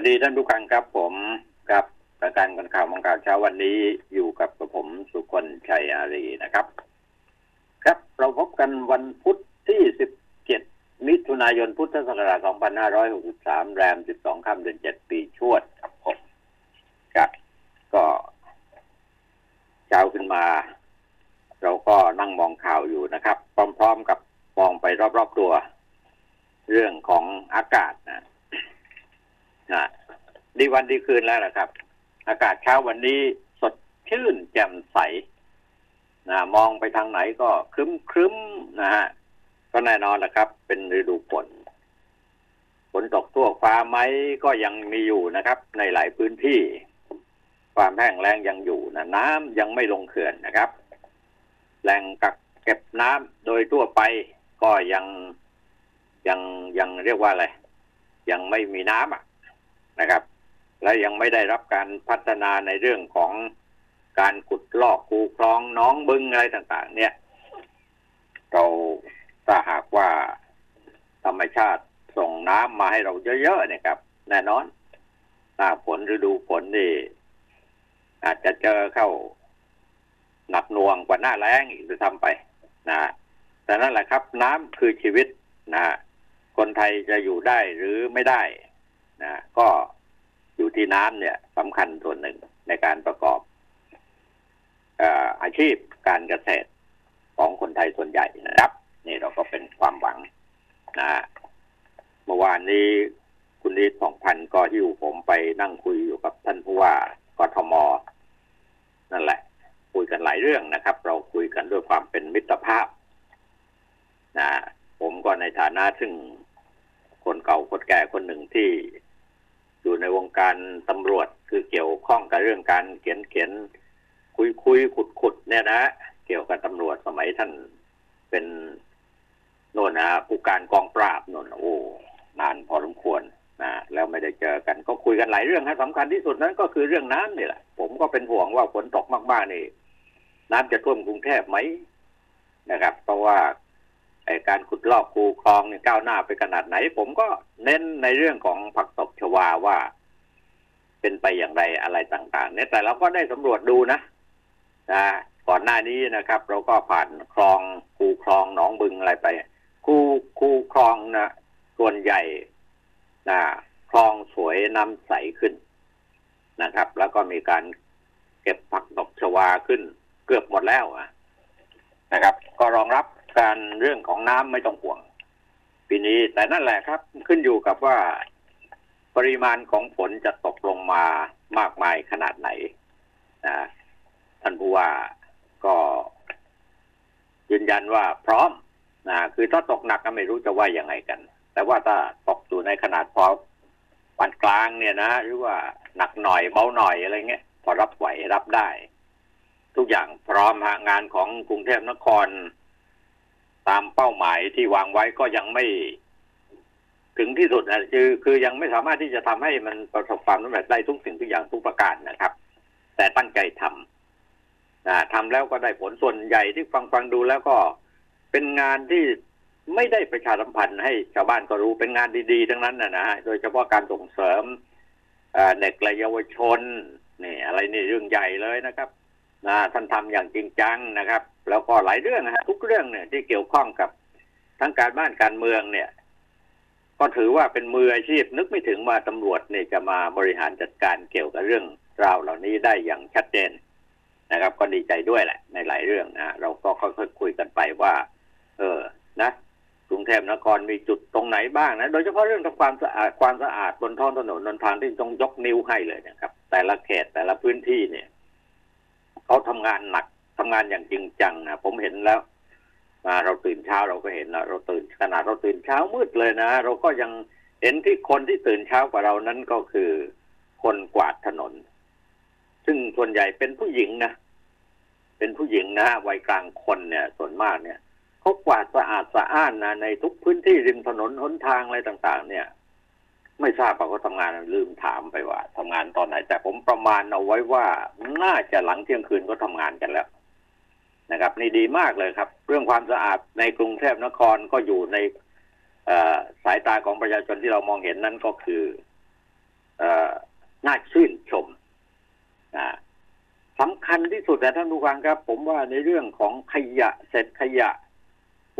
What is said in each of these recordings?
วัสดีท่านผู้ฟังครับผมกับรายการกันข่าวมังกรเช้าวันนี้อยู่กับกระผมสุคนชัยอารีนะครับ ครับเราพบกันวันพุธที่ 17 มิถุนายนพุทธศักราช 2563 แรม 12 ค่ำเดือน 7 ปีชวดครับผมครับก็เช้าขึ้นมา เราก็นั่งมองข่าวอยู่นะครับ พร้อมๆกับมองไปรอบๆตัว เรื่องของอากาศนะ นะดีวันดีคืนแล้วนะครับ อากาศเช้าวันนี้สดชื่นแจ่มใสนะมองไปทางไหนก็ครึ้มครึ้มนะฮะก็แน่นอนแหละครับ เป็นฤดูฝนฝนตกทั่วฟ้าไหมก็ยังมีอยู่นะครับ ในหลายพื้นที่ ความแห้งแล้งยังอยู่นะน้ำยังไม่ลงเขื่อนนะครับ แหล่งกักเก็บน้ำโดยทั่วไปก็ยังยังยังเรียกว่าอะไรยังไม่มีน้ำอะ นะครับ และยังไม่ได้รับการพัฒนาในเรื่องของการขุดลอกคูคลองน้องบึงอะไรต่าง ๆ เนี่ย เราถ้าหากว่าธรรมชาติส่งน้ำมาให้เราเยอะๆเนี่ยครับ แน่นอนหน้าฝนฤดูฝนนี่อาจจะเจอเข้าหนักหน่วงกว่าหน้าแล้งอีกจะทำไปนะแต่นั่นแหละครับ น้ำคือชีวิตนะคนไทยจะอยู่ได้หรือไม่ได้ นะก็อยู่ที่น้ำเนี่ยสำคัญส่วนหนึ่งในการประกอบอาชีพการเกษตรของคนไทยส่วนใหญ่นะครับ นี่เราก็เป็นความหวังนะเมื่อวานนี้คุณนิดสองพันก็หิ้วผมไปนั่งคุยอยู่กับท่านผู้ว่ากทมนั่นแหละ คุยกันหลายเรื่องนะครับ เราคุยกันด้วยความเป็นมิตรภาพนะผมก็ในฐานะซึ่งคนเก่าคนแก่คนหนึ่งที่ อยู่ในวงการตำรวจคือเกี่ยวข้องกับเรื่องการเขียนเขียนคุยคุยขุดขุดเนี่ยนะ เกี่ยวกับตำรวจสมัยท่านเป็นโน่นนะผู้การกองปราบโน่นโอ้นานพอสมควรนะแล้วไม่ได้เจอกันก็คุยกันหลายเรื่องฮะสำคัญที่สุดนั้นก็คือเรื่องน้ำนี่แหละ ผมก็เป็นห่วงว่าฝนตกมากๆนี่ น้ำจะท่วมกรุงเทพไหมนะครับ เพราะว่า การขุดลอกคูคลองเนี่ยก้าวหน้าไปขนาดไหน ผมก็เน้นในเรื่องของผักตบชวาว่า เป็นไปอย่างไรอะไรต่างๆ เนี่ยแต่เราก็ได้สำรวจดูนะนะก่อนหน้านี้นะครับ เราก็ผ่านคลองคูคลองหนองบึงอะไรไป คูคูคลองนะส่วนใหญ่นะคลองสวยน้ำใสขึ้นนะครับ แล้วก็มีการเก็บผักตบชวาขึ้น เกือบหมดแล้วนะครับ ก็รองรับ การเรื่องของน้ำไม่ต้องห่วง ปีนี้ แต่นั่นแหละครับ ขึ้นอยู่กับว่าปริมาณของฝนจะตกลงมามากมายขนาดไหนนะท่านผู้ว่าก็ยืนยันว่าพร้อมนะคือถ้าตกหนักก็ไม่รู้จะว่ายังไงกัน แต่ว่าถ้าตกอยู่ในขนาดพอปานกลางเนี่ยนะ หรือว่าหนักหน่อยเบาหน่อยอะไรเงี้ยพอรับไหวรับได้ ทุกอย่างพร้อมฮะงานของกรุงเทพนคร ตามเป้าหมายที่วางไว้ก็ยังไม่ ถึงที่สุดนะคือคือยังไม่สามารถที่จะทำให้มันประสบความสำเร็จได้ทุกสิ่งทุกอย่างทุกประการนะครับ แต่ตั้งใจทำนะทำแล้วก็ได้ผลส่วนใหญ่ที่ฟังฟังดูแล้วก็เป็นงานที่ไม่ได้ประชาสัมพันธ์ให้ชาวบ้านก็รู้เป็นงานดีๆ ทั้งนั้นนะนะโดยเฉพาะการส่งเสริมเด็กและเยาวชนนี่อะไรนี่เรื่องใหญ่เลยนะครับ นะท่านทำอย่างจริงจังนะครับ แล้วก็หลายเรื่องนะทุกเรื่องเนี่ยที่เกี่ยวข้องกับทั้งการบ้านการเมืองเนี่ย ก็ถือว่าเป็นมืออาชีพนึกไม่ถึงว่าตำรวจเนี่ยจะมาบริหารจัดการเกี่ยวกับเรื่องราวเหล่านี้ได้อย่างชัดเจนนะครับ ก็ดีใจด้วยแหละ ในหลายเรื่องนะเราก็ค่อยๆคุยกันไปว่า เออนะกรุงเทพนครมีจุดตรงไหนบ้างนะโดยเฉพาะเรื่องความสะอาดความสะอาดบนท้องถนนนนทางที่ต้องยกนิ้วให้เลยนะครับ แต่ละเขตแต่ละพื้นที่เนี่ย เขาทำงานหนักทำงานอย่างจริงจังนะผมเห็นแล้วเราตื่นเช้าเราก็เห็นแล้วเราตื่นขนาดเราตื่นเช้ามืดเลยนะ เราก็ยังเห็นที่คนที่ตื่นเช้ากว่าเรานั้นก็คือคนกวาดถนน ซึ่งส่วนใหญ่เป็นผู้หญิงนะเป็นผู้หญิงนะวัยกลางคนเนี่ย ส่วนมากเนี่ยเขากวาดสะอาดสะอ้านนะในทุกพื้นที่ริมถนนหนทางอะไรต่าง ๆ เนี่ย ไม่ทราบว่าเขาทำงานลืมถามไปว่าทำงานตอนไหน แต่ผมประมาณเอาไว้ว่าน่าจะหลังเที่ยงคืนก็ทำงานกันแล้วนะครับ นี่ดีมากเลยครับ เรื่องความสะอาดในกรุงเทพนครก็อยู่ในสายตาของประชาชนที่เรามองเห็นนั้นก็คือน่าชื่นชมสำคัญที่สุดแต่ท่านผู้ฟังครับ ผมว่าในเรื่องของขยะเสร็จขยะ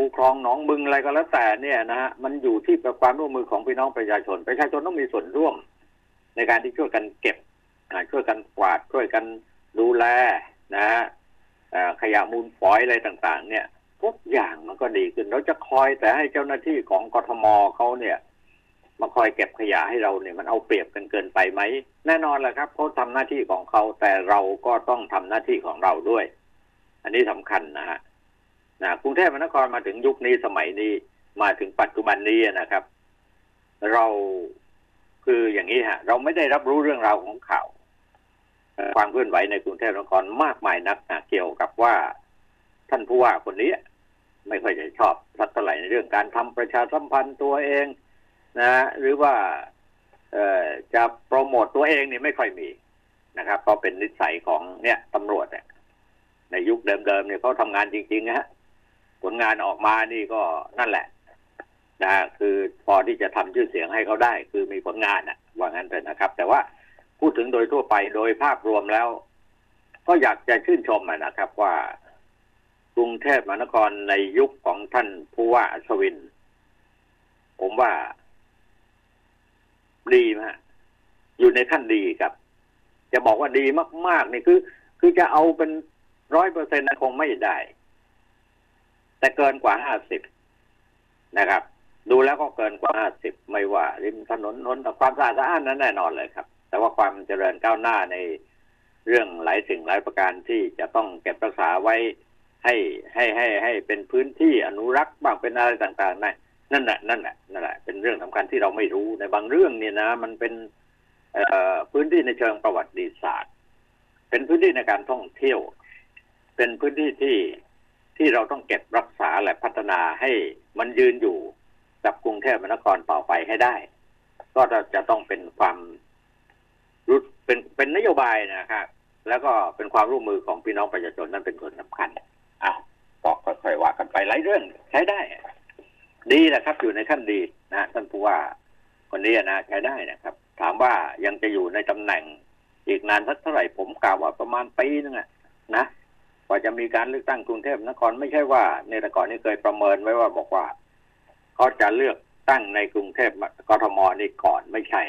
ภูคลองหนองบึงอะไรก็แล้วแต่เนี่ยนะฮะมันอยู่ที่ความร่วมมือของพี่น้องประชาชน ประชาชนต้องมีส่วนร่วม ในการที่ช่วยกันเก็บช่วยกันกวาดช่วยกันดูแลนะฮะขยะมูลฝอยอะไรต่างๆ เนี่ยทุกอย่างมันก็ดีขึ้น เราจะคอยแต่ให้เจ้าหน้าที่ของกทมเขาเนี่ย มาคอยเก็บขยะให้เราเนี่ยมันเอาเปรียบกันเกินไปไหม แน่นอนแหละครับเขาทำหน้าที่ของเขาแต่เราก็ต้องทำหน้าที่ของเราด้วย อันนี้สำคัญนะฮะ นะกรุงเทพมหานครมาถึงยุคนี้สมัยนี้มาถึงปัจจุบันนี้นะครับ เราคืออย่างนี้ฮะ เราไม่ได้รับรู้เรื่องราวของข่าว ความเคลื่อนไหวในกรุงเทพมหานครมากมายนักเกี่ยวกับว่าท่านผู้ว่าคนนี้ ไม่ค่อยจะชอบสักเท่าไหร่ในเรื่องการทำประชาสัมพันธ์ตัวเองนะ หรือว่าเออจะโปรโมตตัวเองนี่ไม่ค่อยมีนะครับเพราะเป็นนิสัยของเนี่ยตำรวจเนี่ยในยุคเดิมๆเนี่ยเขาทำงานจริงๆนะฮะ ผลงานออกมานี่ก็นั่นแหละ นะคือพอที่จะทำชื่อเสียงให้เขาได้ คือมีผลงานอะว่างั้นเถอะนะครับ แต่ว่าพูดถึงโดยทั่วไปโดยภาพรวมแล้ว ก็อยากจะชื่นชมนะครับว่ากรุงเทพมหานครในยุคของท่านผู้ว่าอัศวิน ผมว่า ดีมากอยู่ในขั้นดีครับ จะบอกว่าดีมาก ๆ นี่คือ คือจะเอาเป็นร้อยเปอร์เซ็นต์คงไม่ได้ แต่เกินกว่าห้าสิบนะครับ ดูแล้วก็เกินกว่าห้าสิบไม่ว่า ริมถนนนนความสะอาดสะอ้านนั้นแน่นอนเลยครับ แต่ว่าความเจริญก้าวหน้าในเรื่องหลายสิ่งหลายประการที่จะต้องเก็บรักษาไว้ให้ให้ให้ให้เป็นพื้นที่อนุรักษ์บ้างเป็นอะไรต่างๆนั่นนั่นแหละนั่นแหละนั่นแหละเป็นเรื่องสำคัญที่เราไม่รู้ในบางเรื่องเนี่ยนะ มันเป็นพื้นที่ในเชิงประวัติศาสตร์ เป็นพื้นที่ในการท่องเที่ยว เป็นพื้นที่ที่ ที่เราต้องเก็บรักษาและพัฒนาให้มันยืนอยู่กับกรุงเทพมหานครต่อไปให้ได้ ก็จะต้องเป็นความรู้เป็นเป็นนโยบายนะครับแล้วก็เป็นความร่วมมือของพี่น้องประชาชนนั้นเป็นส่วนสำคัญอ้าวก็ค่อยๆว่ากันไปหลายเรื่องใช้ได้ ดีนะครับ อยู่ในขั้นดีนะท่านผู้ว่าคนนี้นะใช้ได้นะครับ ถามว่ายังจะอยู่ในตำแหน่งอีกนานสักเท่าไหร่ผมกล่าวว่าประมาณปีนึงอะนะ ว่าจะมีการเลือกตั้งกรุงเทพนครไม่ใช่ว่าในแต่ก่อนนี้เคยประเมินไว้ว่าบอกว่าเขาจะเลือกตั้งในกรุงเทพกทมนี่ก่อนไม่ใช่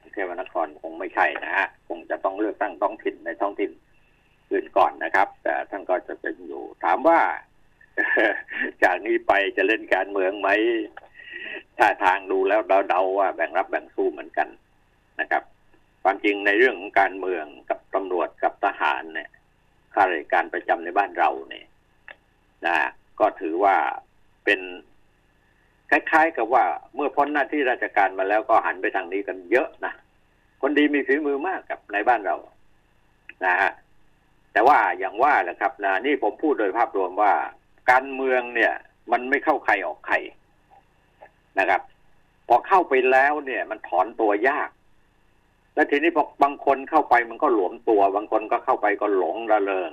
กรุงเทพมหานครคงไม่ใช่นะฮะคงจะต้องเลือกตั้งท้องถิ่นในท้องถิ่นอื่นก่อนนะครับ แต่ท่านก็จะเป็นอยู่ ถามว่า จากนี้ไปจะเล่นการเมืองไหมถ้าทางดูแล้วเดาๆว่าแบ่งรับแบ่งสู้เหมือนกันนะครับ ความจริงในเรื่องของการเมืองกับตำรวจกับทหารเนี่ย ข้าราชการประจำในบ้านเราเนี่ยนะก็ถือว่าเป็นคล้ายๆ กับว่าเมื่อพ้นหน้าที่ราชการมาแล้วก็หันไปทางนี้กันเยอะนะคนดีมีฝีมือมากกับในบ้านเรา นะฮะแต่ว่าอย่างว่าแหละครับนะนี่ผมพูดโดยภาพรวมว่า การเมืองเนี่ย มันไม่เข้าใครออกใครนะครับ พอเข้าไปแล้วเนี่ย มันถอนตัวยาก แล้วทีนี้พอบางคนเข้าไปมันก็หลวมตัว บางคนก็เข้าไปก็หลงระเริง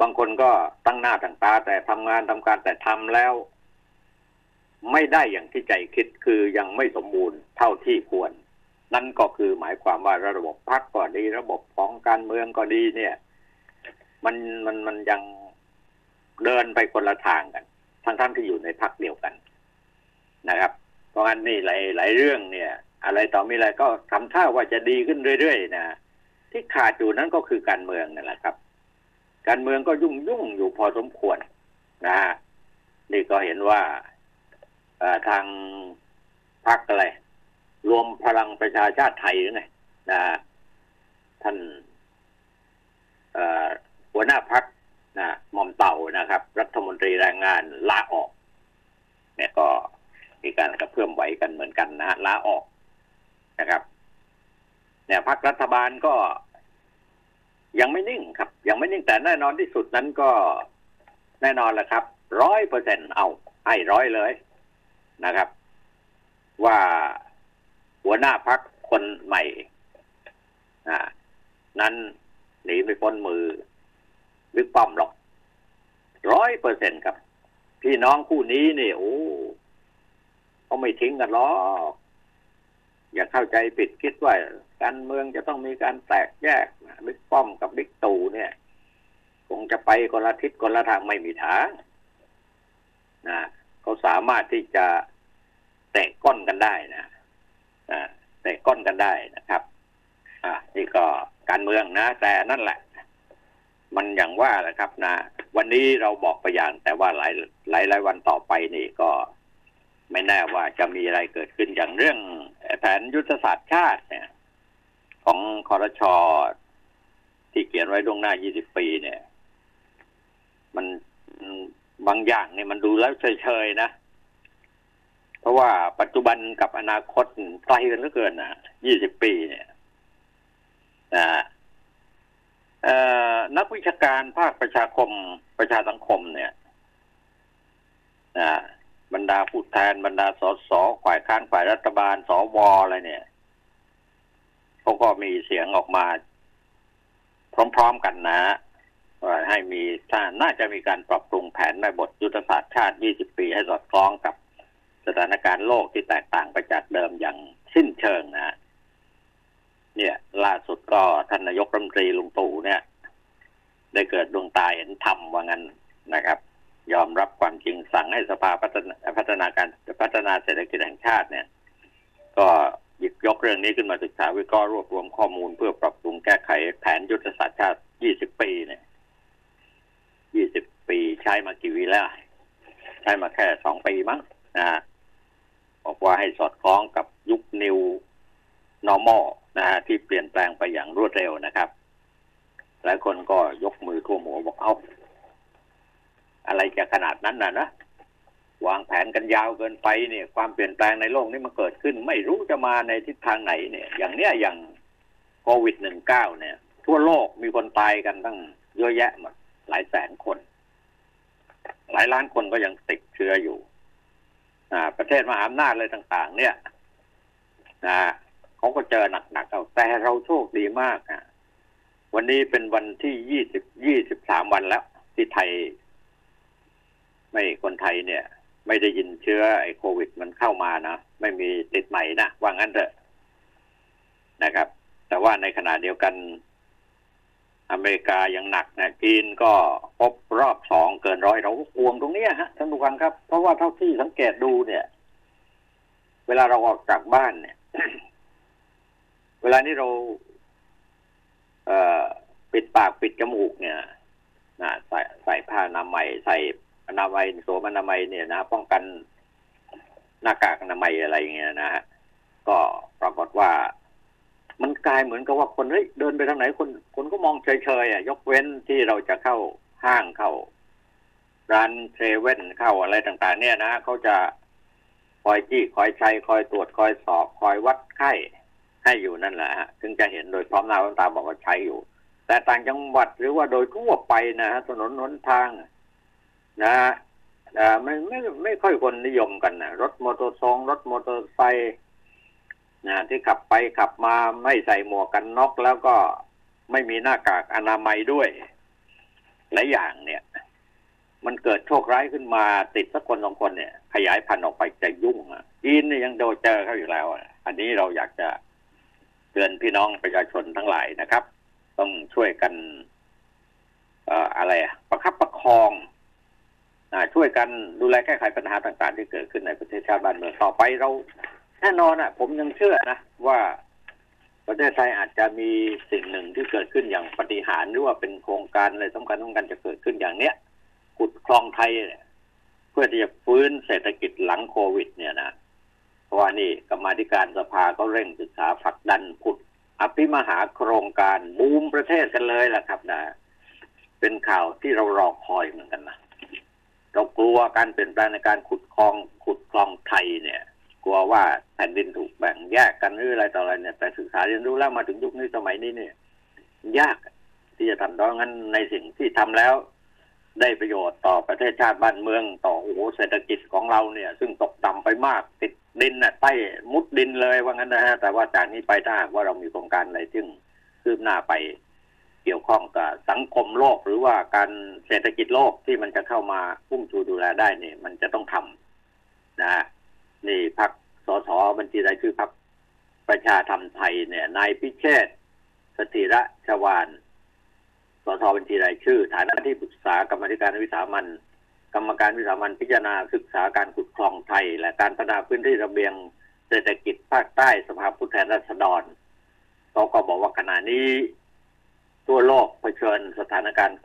บางคนก็ตั้งหน้าตั้งตา แต่ทำงานทำการแต่ทำแล้ว ไม่ได้อย่างที่ใจคิดคือยังไม่สมบูรณ์เท่าที่ควร นั่นก็คือหมายความว่าระบบพักก็ดี ระบบของการเมืองก็ดีเนี่ย มันมันมันยังเดินไปคนละทางกัน ทั้งท่านที่อยู่ในพักเดียวกันนะครับ เพราะงั้นนี่หลายหลายเรื่องเนี่ย อะไรต่อมีอะไรก็ทำท่าว่าจะดีขึ้นเรื่อยๆนะที่ขาดอยู่นั้นก็คือการเมืองนั่นแหละครับ การเมืองก็ยุ่งยุ่งอยู่พอสมควรนะฮะนี่ก็เห็นว่าทางพักอะไร รวมพลังประชาชาติไทยหรือไงนะ ท่านหัวหน้าพักนะมอมเต่านะครับ รัฐมนตรีแรงงานลาออก เนี่ยก็มีการกระเพื่อมไหวกันเหมือนกันนะลาออก นะครับเนี่ยพักรัฐบาลก็ยังไม่นิ่งครับ ยังไม่นิ่งแต่แน่นอนที่สุดนั้นก็แน่นอนแหละครับร้อยเปอร์เซ็นเอาให้ร้อยเลยนะครับ ว่าหัวหน้าพักคนใหม่นั้นหนีไม่พ้นมือบิ๊กป้อมหรอกร้อยเปอร์เซ็นครับ พี่น้องคู่นี้นี่โอ้เขาไม่ทิ้งกันหรอก อย่าเข้าใจผิดคิดว่าการเมืองจะต้องมีการแตกแยกบิ๊กป้อมกับบิ๊กตู่เนี่ย คงจะไปคนละทิศคนละทางไม่มีทางนะเขาสามารถที่จะแตะก้อนกันได้นะแตะก้อนกันได้นะครับ อ่านี่ก็การเมืองนะ แต่นั่นแหละ มันอย่างว่าแหละครับ นะ วันนี้เราบอกไปอย่าง แต่ว่าหลายหลายหลายวันต่อไปนี่ก็ไม่แน่ว่าจะมีอะไรเกิดขึ้นอย่างเรื่อง แผนยุทธศาสตร์ชาติเนี่ย ของคอรชอที่เขียนไว้ล่วงหน้า 20 ปีเนี่ย มันบางอย่างเนี่ยมันดูแล้วเฉยๆนะ เพราะว่าปัจจุบันกับอนาคตไกลกันเหลือเกินนะ20 ปีเนี่ยนะนักวิชาการภาคประชาคมประชาสังคมเนี่ยนะ บรรดาผู้แทนบรรดาสสฝ่ายค้านฝ่ายรัฐบาลสวอะไรเนี่ยเขาก็มีเสียงออกมา พร้อมๆกันนะว่าให้มีถ้าน่าจะมีการปรับปรุงแผนในบทยุทธศาสตร์ชาติ 20 ปีให้สอดคล้องกับสถานการณ์โลกที่แตกต่างไปจากเดิมอย่างสิ้นเชิงนะเนี่ย ล่าสุดก็ท่านนายกรัฐมนตรีลุงตู่เนี่ย ได้เกิดดวงตาเห็นธรรมว่างั้นนะครับ ยอมรับความจริงสั่งให้สภาพัฒนาพัฒนาการพัฒนาเศรษฐกิจแห่งชาติเนี่ย ก็หยิบยกเรื่องนี้ขึ้นมาศึกษาวิเคราะห์รวบรวมข้อมูลเพื่อปรับปรุงแก้ไขแผนยุทธศาสตร์ชาติ 20 ปีเนี่ย 20 ปีใช้มากี่วีแล้ว ใช้มาแค่สองปีมั้งนะฮะบอกว่าให้สอดคล้องกับยุค New Normal นะฮะที่เปลี่ยนแปลงไปอย่างรวดเร็วนะครับ หลายคนก็ยกมือทั่วหัวบอกเอา อะไรจะขนาดนั้นนะนะวางแผนกันยาวเกินไปเนี่ย ความเปลี่ยนแปลงในโลกนี้มันเกิดขึ้น ไม่รู้จะมาในทิศทางไหนเนี่ย อย่างเนี้ยอย่างโควิดหนึ่งเก้าเนี่ย ทั่วโลกมีคนตายกันตั้งเยอะแยะหมดหลายแสนคน หลายล้านคนก็ยังติดเชื้ออยู่ อ่า ประเทศมหาอำนาจเลยต่าง ๆ เนี่ยนะเขาก็เจอหนักๆเอาแต่เราโชคดีมากอะวันนี้เป็นวันที่ยี่สิบยี่สิบสามวันแล้ว ที่ไทย ไม่คนไทยเนี่ย ไม่ได้ยินเชื้อไอ้โควิด มันเข้ามานะไม่มีติดใหม่นะว่างั้นเถอะนะครับ แต่ว่าในขณะเดียวกัน อเมริกายังหนักนะจีนก็พบรอบสองเกินร้อยเราก็ห่วงตรงนี้ฮะท่านผู้ฟังครับ เพราะว่าเท่าที่สังเกตดูเนี่ย เวลาเราออกจากบ้านเนี่ย เวลานี้เรา เอ่อปิดปากปิดจมูกเนี่ยนะใส่ใส่ผ้านามัยใส่ อนามัยสวมอนามัยเนี่ยนะป้องกันหน้ากากอนามัยอะไรเงี้ยนะฮะก็ปรากฏว่า มันกลายเหมือนกับว่าคนเฮ้ยเดินไปทางไหนคนคนก็มองเฉยๆอะยกเว้นที่เราจะเข้าห้างเข้าร้านเซเว่นเข้าอะไรต่าง ๆ เนี่ยนะเขาจะคอยจี้คอยใช้คอยตรวจคอยสอบคอยวัดไข้ให้อยู่นั่นแหละฮะถึงจะเห็นโดยพร้อมหน้าพร้อมตาบอกว่าใช้อยู่ แต่ต่างจังหวัดหรือว่าโดยทั่วไปนะฮะถนนหนทาง นะไม่ไม่ไม่ค่อยคนนิยมกันนะรถมอเตอร์ซองรถมอเตอร์ไซค์นะที่ขับไปขับมาไม่ใส่หมวกกันน็อกแล้วก็ไม่มีหน้ากากอนามัยด้วยหลายอย่างเนี่ย มันเกิดโชคร้ายขึ้นมาติดสักคนสองคนเนี่ย ขยายพันธุ์ออกไปจะยุ่งอะจีนเนี่ยยังโดนเจอเขาอยู่แล้วอันนี้เราอยากจะเตือนพี่น้องประชาชนทั้งหลายนะครับ ต้องช่วยกัน เอ่ออะไรประคับประคอง ช่วยกันดูแลแก้ไขปัญหาต่างๆ ที่เกิดขึ้นในประเทศชาติบ้านเมืองต่อไปเราแน่นอนอะ ผมยังเชื่อนะว่าประเทศไทยอาจจะมีสิ่งหนึ่งที่เกิดขึ้นอย่างปฏิหารหรือว่าเป็นโครงการอะไรสำคัญสำคัญจะเกิดขึ้นอย่างเนี้ยขุดคลองไทยเพื่อที่จะฟื้นเศรษฐกิจหลังโควิด เนี่ยนะเพราะว่านี่กรรมาธิการสภาก็เร่งศึกษาผลักดันขุดอภิมหาโครงการบูมประเทศกันเลยล่ะครับนะ เป็นข่าวที่เรารอคอยเหมือนกันนะ เรากลัวการเปลี่ยนแปลงในการขุดคลองขุดคลองไทยเนี่ย กลัวว่าแผ่นดินถูกแบ่งแยกกันหรืออะไรต่ออะไรเนี่ย แต่ศึกษาเรียนรู้แล้วมาถึงยุคนี้สมัยนี้เนี่ย ยากที่จะทำดังนั้นในสิ่งที่ทำแล้ว ได้ประโยชน์ต่อประเทศชาติบ้านเมืองต่อโอ้โหเศรษฐกิจของเราเนี่ย ซึ่งตกต่ำไปมากติดดินน่ะใต้มุดดินเลยว่างั้นนะฮะแต่ว่าจากนี้ไปถ้าว่าเรามีโครงการอะไรซึ่งคืบหน้าไป เกี่ยวข้องกับสังคมโลก หรือว่าการเศรษฐกิจโลกที่มันจะเข้ามาพุ่มชูดูแลได้เนี่ย มันจะต้องทำนะนี่พักสสบัญชีรายชื่อพักประชาธรรมไทยเนี่ยนายพิเชษสถิระชวานสสบัญชีรายชื่อ ฐานะที่ปรึกษากรรมธิการวิสามันกรรมการวิสามันพิจารณาศึกษาการขุดคลองไทย และการพัฒนาพื้นที่ระเบียงเศรษฐกิจภาคใต้สภาผู้แทนราษฎรเขาก็บอกว่าขณะนี้ ทั่วโลกเผชิญสถานการณ์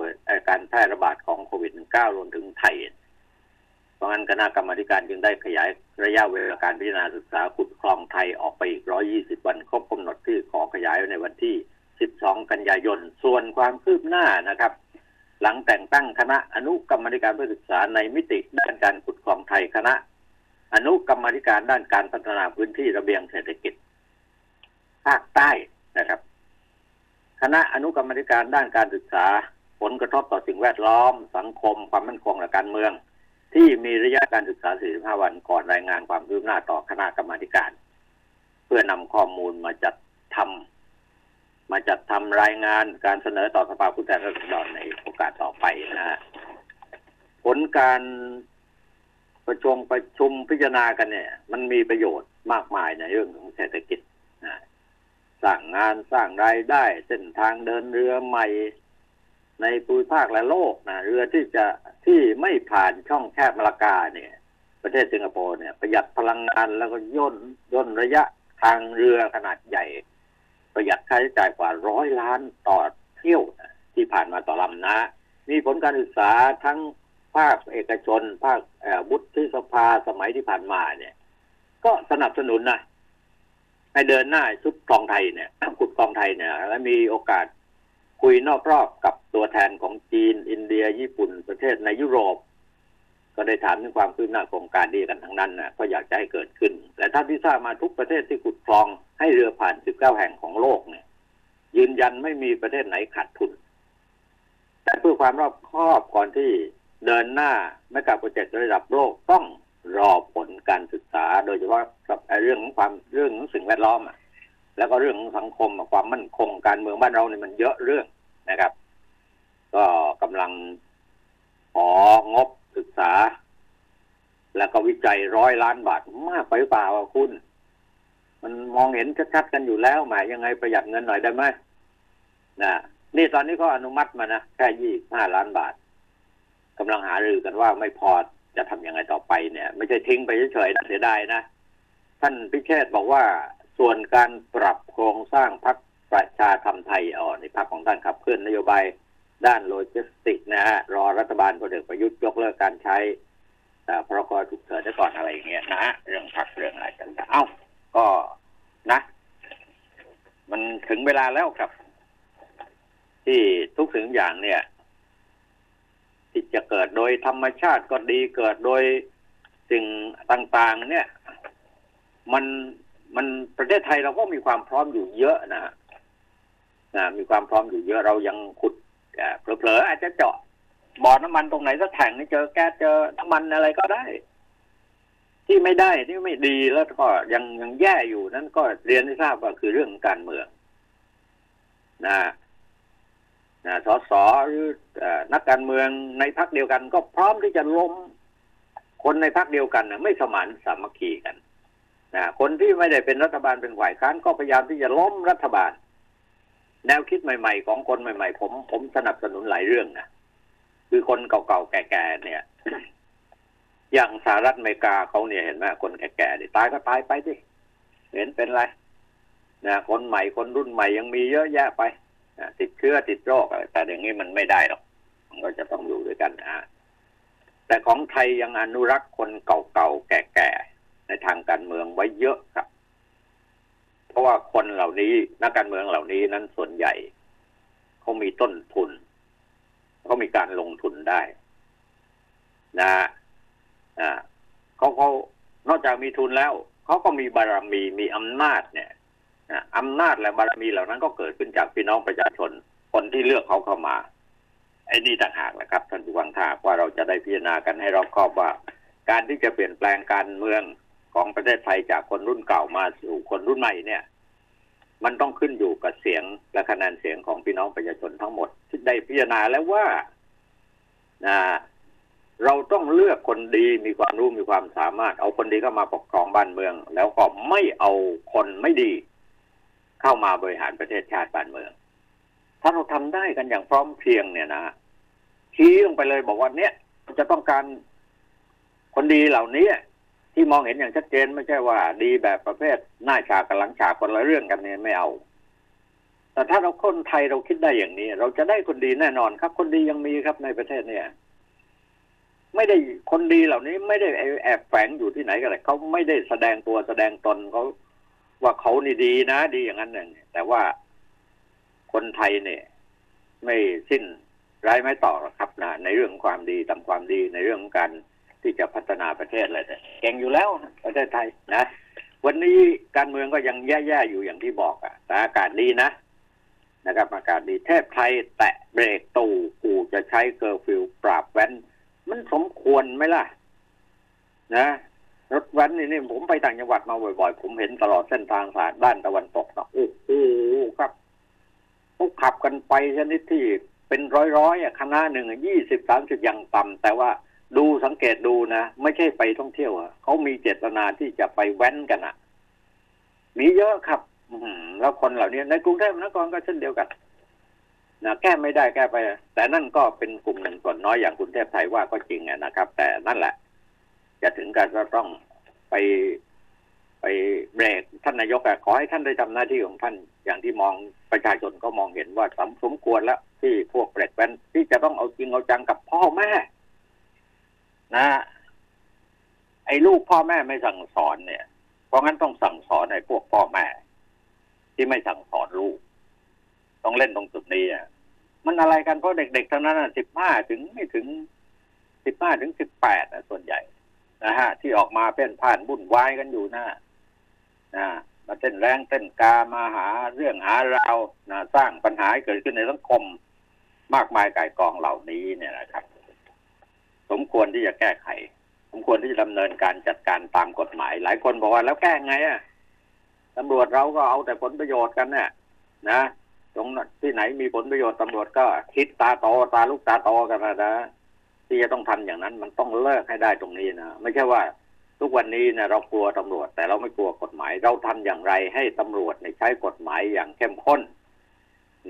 การแพร่ระบาดของโควิด -19 รวมถึงไทย เพราะงั้นคณะกรรมการจึงได้ขยายระยะเวลาการพิจารณาศึกษาขุดคลองไทยออกไปอีก 120 วันครบกำหนดที่ขอขยายในวันที่ 12 กันยายน ส่วนความคืบหน้านะครับ หลังแต่งตั้งคณะอนุกรรมการเพื่อศึกษาในมิติด้านการขุดคลองไทยคณะ อนุกรรมการด้านการพัฒนาพื้นที่ระเบียงเศรษฐกิจภาคใต้นะครับ คณะอนุกรรมธิการด้านการศึกษา ผลกระทบต่อสิ่งแวดล้อม สังคม ความมั่นคงและการเมือง ที่มีระยะการศึกษา 45 วันก่อนรายงานความคืบหน้าต่อคณะกรรมการ เพื่อนำข้อมูลมาจัดทำมาจัดทำรายงานการเสนอต่อสภาผู้แทนราษฎรในโอกาสต่อไปนะฮะผลการประชุมประชุมพิจารณากันเนี่ย มันมีประโยชน์มากมายในเรื่องของเศรษฐกิจ ร้างงานสร้างรายได้ เส้นทางเดินเรือใหม่ ในภูมิภาคและโลกนะเรือที่จะที่ไม่ผ่านช่องแคบมาลากาเนี่ย ประเทศสิงคโปร์เนี่ย ประหยัดพลังงานแล้วก็ย่นย่นระยะทางเรือขนาดใหญ่ ประหยัดค่าใช้จ่ายกว่าร้อยล้านต่อเที่ยวนะที่ผ่านมาต่อลำนะ มีผลการศึกษาทั้งภาคเอกชน ภาคบุตรสภาสมัยที่ผ่านมาเนี่ย ก็สนับสนุนนะ ให้เดินหน้าชุดกองไทยเนี่ยขุดกองไทยเนี่ย และมีโอกาสคุยนอกรอบกับตัวแทนของจีน อินเดีย ญี่ปุ่นประเทศในยุโรป ก็ได้ถามถึงความคืบหน้าโครงการดีกันทั้งนั้นนะก็อยากจะให้เกิดขึ้นแต่ถ้านที่ทราบมาทุกประเทศที่ขุดคลองให้เรือผ่าน 19 แห่งของโลกเนี่ย ยืนยันไม่มีประเทศไหนขาดทุน แต่เพื่อความรอบคอบก่อนที่เดินหน้าไม่กับโปรเจกต์ระดับโลกต้อง รอผลการศึกษา โดยเฉพาะกับเรื่องของความเรื่องของสิ่งแวดล้อมอะแล้วก็เรื่องของสังคมความมั่นคงการเมืองบ้านเราเนี่ยมันเยอะเรื่องนะครับ ก็กำลังของบศึกษา แล้วก็วิจัยร้อยล้านบาทมากไปเปล่าคุณ มันมองเห็นชัดๆกันอยู่แล้วหมายยังไงประหยัดเงินหน่อยได้ไหมนะนี่ตอนนี้ก็อนุมัติมานะแค่ยี่ห้าล้านบาทกำลังหารือกันว่าไม่พอ จะทำยังไงต่อไปเนี่ย ไม่ใช่ทิ้งไปเฉยๆนะเสียดายนะ ท่านพิเชษบอกว่าส่วนการปรับโครงสร้างพักประชาธรรมไทยอ่อนในพักของท่านขับเคลื่อนนโยบายด้านโลจิสติกนะฮะรอรัฐบาลพลเอกประยุทธ์ยกเลิกการใช้พรกฉุกเฉินได้ก่อนอะไรอย่างเงี้ยนะฮะเรื่องพักเรื่องอะไรกันเอ้าก็นะ มันถึงเวลาแล้วครับ ที่ทุกสิ่งอย่างเนี่ย ที่จะเกิดโดยธรรมชาติก็ดีเกิดโดยสิ่งต่าง ๆ เนี่ย มันมันประเทศไทยเราก็มีความพร้อมอยู่เยอะนะนะมีความพร้อมอยู่เยอะเรายังขุดเผลอๆอาจจะเจาะบ่อน้ำมันตรงไหนสักแห่งนี่เจอแก๊สเจอน้ำมันอะไรก็ได้ ที่ไม่ได้ที่ไม่ดีแล้วก็ยังยังแย่อยู่นั่นก็เรียนให้ทราบว่าคือเรื่องการเมือง นะ สสหรือนักการเมืองในพรรคเดียวกัน ก็พร้อมที่จะล้มคนในพรรคเดียวกันนะไม่สมานสามัคคีกันนะคนที่ไม่ได้เป็นรัฐบาลเป็นฝ่ายค้านก็พยายามที่จะล้มรัฐบาล แนวคิดใหม่ ๆ ของคนใหม่ ๆ ผมผมสนับสนุนหลายเรื่องนะคือคนเก่าๆแก่ๆเนี่ย อย่างสหรัฐอเมริกาเขาเนี่ยเห็นไหมคนแก่ๆตายก็ตายไปดิเห็นเป็นไรนะคนใหม่คนรุ่นใหม่ยังมีเยอะแยะไป ติดเชื้อติดโรคอะไรแต่อย่างนี้มันไม่ได้หรอก มันก็จะต้องอยู่ด้วยกันนะแต่ของไทยยังอนุรักษ์คนเก่าๆแก่ๆในทางการเมืองไว้เยอะครับ เพราะว่าคนเหล่านี้นักการเมืองเหล่านี้นั้นส่วนใหญ่เขามีต้นทุนเขามีการลงทุนได้ นะอ่าเขาเขานอกจากมีทุนแล้วเขาก็มีบารมีมีอำนาจเนี่ย อำนาจและบารมีเหล่านั้นก็เกิดขึ้นจากพี่น้องประชาชน คนที่เลือกเขาเข้ามา ไอ้นี่ต่างหากแหละครับท่านผู้ฟังถ้าว่าเราจะได้พิจารณากันให้รอบคอบว่า การที่จะเปลี่ยนแปลงการเมืองของประเทศไทยจากคนรุ่นเก่ามาสู่คนรุ่นใหม่เนี่ย มันต้องขึ้นอยู่กับเสียงและคะแนนเสียงของพี่น้องประชาชนทั้งหมด ที่ได้พิจารณาแล้วว่านะเราต้องเลือกคนดีมีความรู้มีความสามารถ เอาคนดีเข้ามาปกครองบ้านเมือง แล้วก็ไม่เอาคนไม่ดี เข้ามาบริหารประเทศชาติบ้านเมือง ถ้าเราทำได้กันอย่างพร้อมเพรียงเนี่ยนะชี้ลงไปเลยบอกว่าเนี่ยจะต้องการคนดีเหล่านี้ที่มองเห็นอย่างชัดเจนไม่ใช่ว่า ดีแบบประเภทหน้าฉากกับหลังฉากคนละเรื่องกันเนี่ยไม่เอา แต่ถ้าเราคนไทยเราคิดได้อย่างนี้ เราจะได้คนดีแน่นอนครับ คนดียังมีครับในประเทศเนี่ย ไม่ได้คนดีเหล่านี้ ไม่ได้แอบแฝงอยู่ที่ไหนกันเลยเขาไม่ได้แสดงตัวแสดงตนเขา ว่าเขานี่ดีนะ ดีอย่างนั้นเนี่ยแต่ว่าคนไทยเนี่ย ไม่สิ้นร้ายไม่ต่อหรอกครับนะในเรื่องความดีทำความดีในเรื่องการที่จะพัฒนาประเทศอะไรแต่เก่งอยู่แล้วประเทศไทยนะวันนี้การเมืองก็ยังแย่ๆอยู่อย่างที่บอกอะแต่อากาศดีนะนะครับอากาศดีเทพไทยแตะเบรกตู่กูจะใช้เคอร์ฟิวปราบแว้น มันสมควรไหมล่ะ นะ รถแว้นนี่นี่ผมไปต่างจังหวัดมาบ่อยๆ ผมเห็นตลอดเส้นทางสายด้านตะวันตกนะโอ้โหครับพวกขับกันไปชนิดที่เป็นร้อยๆอะคณะหนึ่งยี่สิบสามสิบอย่างต่ำแต่ว่าดูสังเกตดูนะ ไม่ใช่ไปท่องเที่ยวอะเขามีเจตนาที่จะไปแว้นกันอะมีเยอะครับอืมแล้วคนเหล่านี้ในกรุงเทพมหานครก็เช่นเดียวกันนะแก้ไม่ได้แก้ไป แต่นั่นก็เป็นกลุ่มหนึ่งส่วนน้อยอย่างกรุงเทพไทยว่าก็จริงนะครับ แต่นั่นแหละ จะถึงการก็ต้องไปไปเบรกท่านนายกอะขอให้ท่านได้ทำหน้าที่ของท่านอย่างที่มองประชาชนก็มองเห็นว่าสมสมควรแล้ว ที่พวกเบรกแว้นที่จะต้องเอาจริงเอาจังกับพ่อแม่ นะ ไอ้ลูกพ่อแม่ไม่สั่งสอนเนี่ย เพราะงั้นต้องสั่งสอนไอ้พวกพ่อแม่ ที่ไม่สั่งสอนลูก ต้องเล่นตรงจุดนี้อะมันอะไรกันเพราะเด็กๆทั้งนั้นสิบห้าถึงไม่ถึงสิบห้าถึงสิบแปดส่วนใหญ่ นะฮะ ที่ออกมาเป็นผ่านบุ่นวายกันอยู่นะนะมาเต้นแรงเต้นกามาหาเรื่องหาราวนะสร้างปัญหาเกิดขึ้นในสังคม มากมายกายกองเหล่านี้เนี่ยนะครับ สมควรที่จะแก้ไข สมควรที่จะดำเนินการจัดการตามกฎหมาย หลายคนบอกว่าแล้วแก้ไงอะตำรวจเราก็เอาแต่ผลประโยชน์กันเนี่ยนะตรงที่ไหนมีผลประโยชน์ตำรวจก็คิดตาโตตาลูกตาโตกันนะ ที่จะต้องทำอย่างนั้นมันต้องเลิกให้ได้ตรงนี้นะไม่ใช่ว่าทุกวันนี้เนี่ยเรากลัวตำรวจ แต่เราไม่กลัวกฎหมาย เราทำอย่างไรให้ตำรวจใช้กฎหมายอย่างเข้มข้น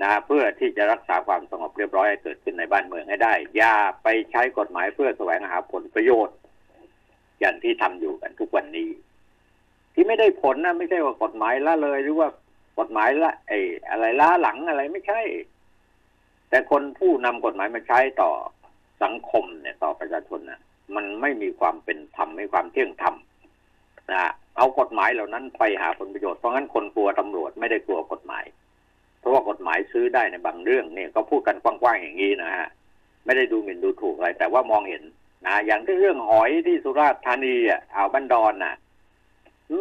นะเพื่อที่จะรักษาความสงบเรียบร้อยให้เกิดขึ้นในบ้านเมืองให้ได้ อย่าไปใช้กฎหมายเพื่อแสวงหาผลประโยชน์ อย่างที่ทำอยู่กันทุกวันนี้ ที่ไม่ได้ผลนะไม่ใช่ว่ากฎหมายละเลย หรือว่ากฎหมายละไอ้อะไรล้าหลังอะไรไม่ใช่ แต่คนผู้นำกฎหมายมาใช้ต่อ สังคมเนี่ยต่อประชาชนนะมันไม่มีความเป็นธรรมไม่ความเที่ยงธรรมนะเอากฎหมายเหล่านั้นไปหาผลประโยชน์เพราะงั้นคนกลัวตำรวจไม่ได้กลัวกฎหมาย เพราะว่ากฎหมายซื้อได้ในบางเรื่องเนี่ยก็พูดกันกว้างๆอย่างนี้นะฮะไม่ได้ดูหมิ่นดูถูกอะไร แต่ว่ามองเห็นนะอย่างที่เรื่องหอยที่สุราษฎร์ธานีอะอ่าวบันดอนน่ะ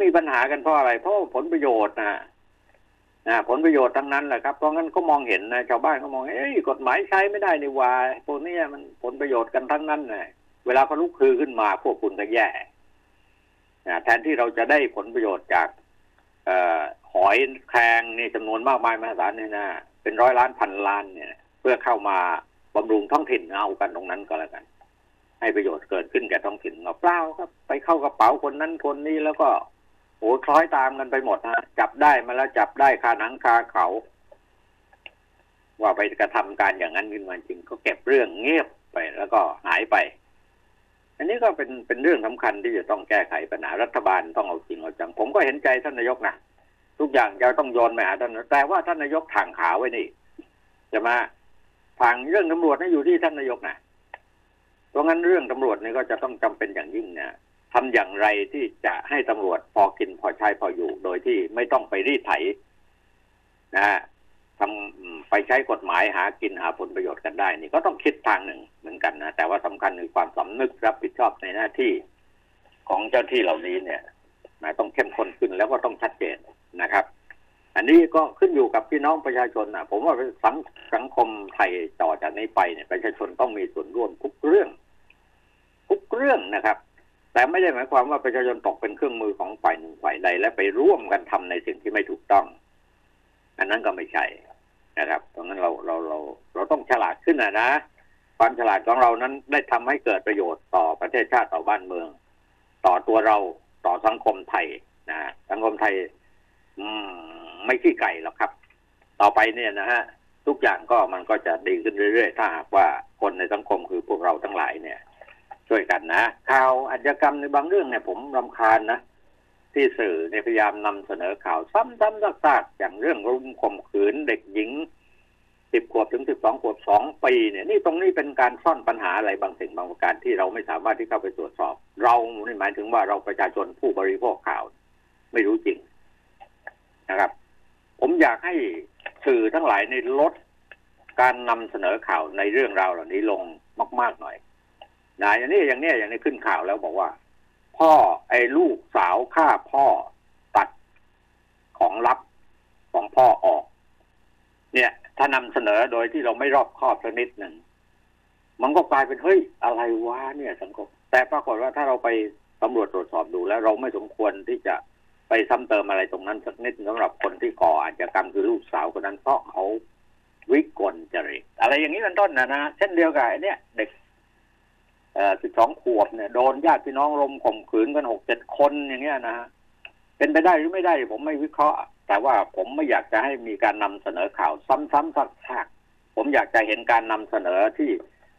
มีปัญหากันเพราะอะไรเพราะผลประโยชน์นะ นะผลประโยชน์ทั้งนั้นแหละครับเพราะงั้นก็มองเห็นนะชาวบ้านเขามองเอ้ยกฎหมายใช้ไม่ได้นี่ว่าพวกนี้มันผลประโยชน์กันทั้งนั้นเลยเวลาเขาลุกคือขึ้นมาพวกคุณก็แย่นะแทนที่เราจะได้ผลประโยชน์จากอหอยแครงนี่จำนวนมากมายมหาศาลเนี่ยนะเป็นร้อยล้านพันล้านเนี่ย เพื่อเข้ามาบำรุงท้องถิ่นเอากันตรงนั้นก็แล้วกัน ให้ประโยชน์เกิดขึ้นแก่ท้องถิ่นเปล่าครับ ไปเข้ากระเป๋าคนนั้นคนนี้แล้วก็ อ้คล้อยตามกันไปหมดฮะจับได้มาแล้วจับได้คาหนังคาเขา ว่าไปกระทำการอย่างนั้นขึ้นมาจริง ก็เก็บเรื่องเงียบไปแล้วก็หายไป อันนี้ก็เป็นเป็นเรื่องสำคัญที่จะต้องแก้ไขปัญหารัฐบาลต้องเอาจริงเอาจัง ผมก็เห็นใจท่านนายกนะทุกอย่างจะต้องโยนไปหาท่านแต่ว่าท่านนายกทางขาไว้นี่จะมาทางเรื่องตำรวจนี่อยู่ที่ท่านนายกนะเพราะงั้นเรื่องตำรวจนี่ก็จะต้องจำเป็นอย่างยิ่งเนี่ย ทำอย่างไรที่จะให้ตำรวจพอกินพอใช้พออยู่ โดยที่ไม่ต้องไปรีดไถนะทำไปใช้กฎหมายหากินหาผลประโยชน์กันได้ นี่ก็ต้องคิดทางหนึ่งเหมือนกันนะแต่ว่าสำคัญคือความสำนึกรับผิดชอบในหน้าที่ของเจ้าที่เหล่านี้เนี่ยนะต้องเข้มข้นขึ้นแล้วก็ต้องชัดเจนนะครับ อันนี้ก็ขึ้นอยู่กับพี่น้องประชาชนนะผมว่าสังสังคมไทยต่อจากนี้ไปเนี่ยประชาชนต้องมีส่วนร่วมทุกเรื่อง ทุกเรื่องนะครับ แต่ ไม่ได้หมายความว่าประชาชนตกเป็นเครื่องมือของฝ่ายหนึ่งฝ่ายใดและไปร่วมกันทำในสิ่งที่ไม่ถูกต้อง อันนั้นก็ไม่ใช่นะครับเพราะงั้นเราเราเราเราต้องฉลาดขึ้นนะนะความฉลาดของเรานั้นได้ทำให้เกิดประโยชน์ต่อประเทศชาติต่อบ้านเมือง ต่อตัวเราต่อสังคมไทยนะสังคมไทย อืม ไม่ขี้ไก่หรอกครับ ต่อไปเนี่ยนะฮะทุกอย่างก็มันก็จะดีขึ้นเรื่อยๆ ถ้าหากว่าคนในสังคมคือพวกเราทั้งหลายเนี่ย ช่วยกันนะข่าวอาชญากรรมในบางเรื่องเนี่ยผมรำคาญนะ ที่สื่อเนี่ยพยายามนำเสนอข่าวซ้ำๆซากๆอย่างเรื่องรุมข่มขืนเด็กหญิงสิบขวบถึงสิบสองขวบสองปีเนี่ยนี่ตรงนี้เป็นการซ่อนปัญหาอะไรบางสิ่งบางประการที่เราไม่สามารถที่เข้าไปตรวจสอบ เราหมายถึงว่าเราประชาชนผู้บริโภคข่าว ไม่รู้จริงนะครับ ผมอยากให้สื่อทั้งหลายในลดการนำเสนอข่าวในเรื่องราวเหล่านี้ลงมาก ๆหน่อย นะอย่างนี้อย่างนี้อย่างนี้ขึ้นข่าวแล้วบอกว่า พ่อไอ้ลูกสาวฆ่าพ่อตัดของลับของพ่อออก เนี่ย ถ้านำเสนอโดยที่เราไม่รอบคอบสักนิดหนึ่งมันก็กลายเป็นเฮ้ยอะไรวะเนี่ยสังคมแต่ปรากฏว่าถ้าเราไปตำรวจตรวจสอบดูแล้ว เราไม่สมควรที่จะไปซ้ำเติมอะไรตรงนั้นสักนิดสำหรับคนที่ก่ออาชญากรรมคือลูกสาวคนนั้นเพราะเขาวิกลจริตอะไรอย่างนี้เป็นต้นนะนะเช่นเดียวกับไอ้เนี่ย เด็ก สิบสองขวบเนี่ยโดนญาติพี่น้องรมข่มขืนกันหกเจ็ดคนอย่างเงี้ยนะฮะเป็นไปได้หรือไม่ได้ ผมไม่วิเคราะห์ แต่ว่าผมไม่อยากจะให้มีการนำเสนอข่าวซ้ำๆซักๆผมอยากจะเห็นการนำเสนอที่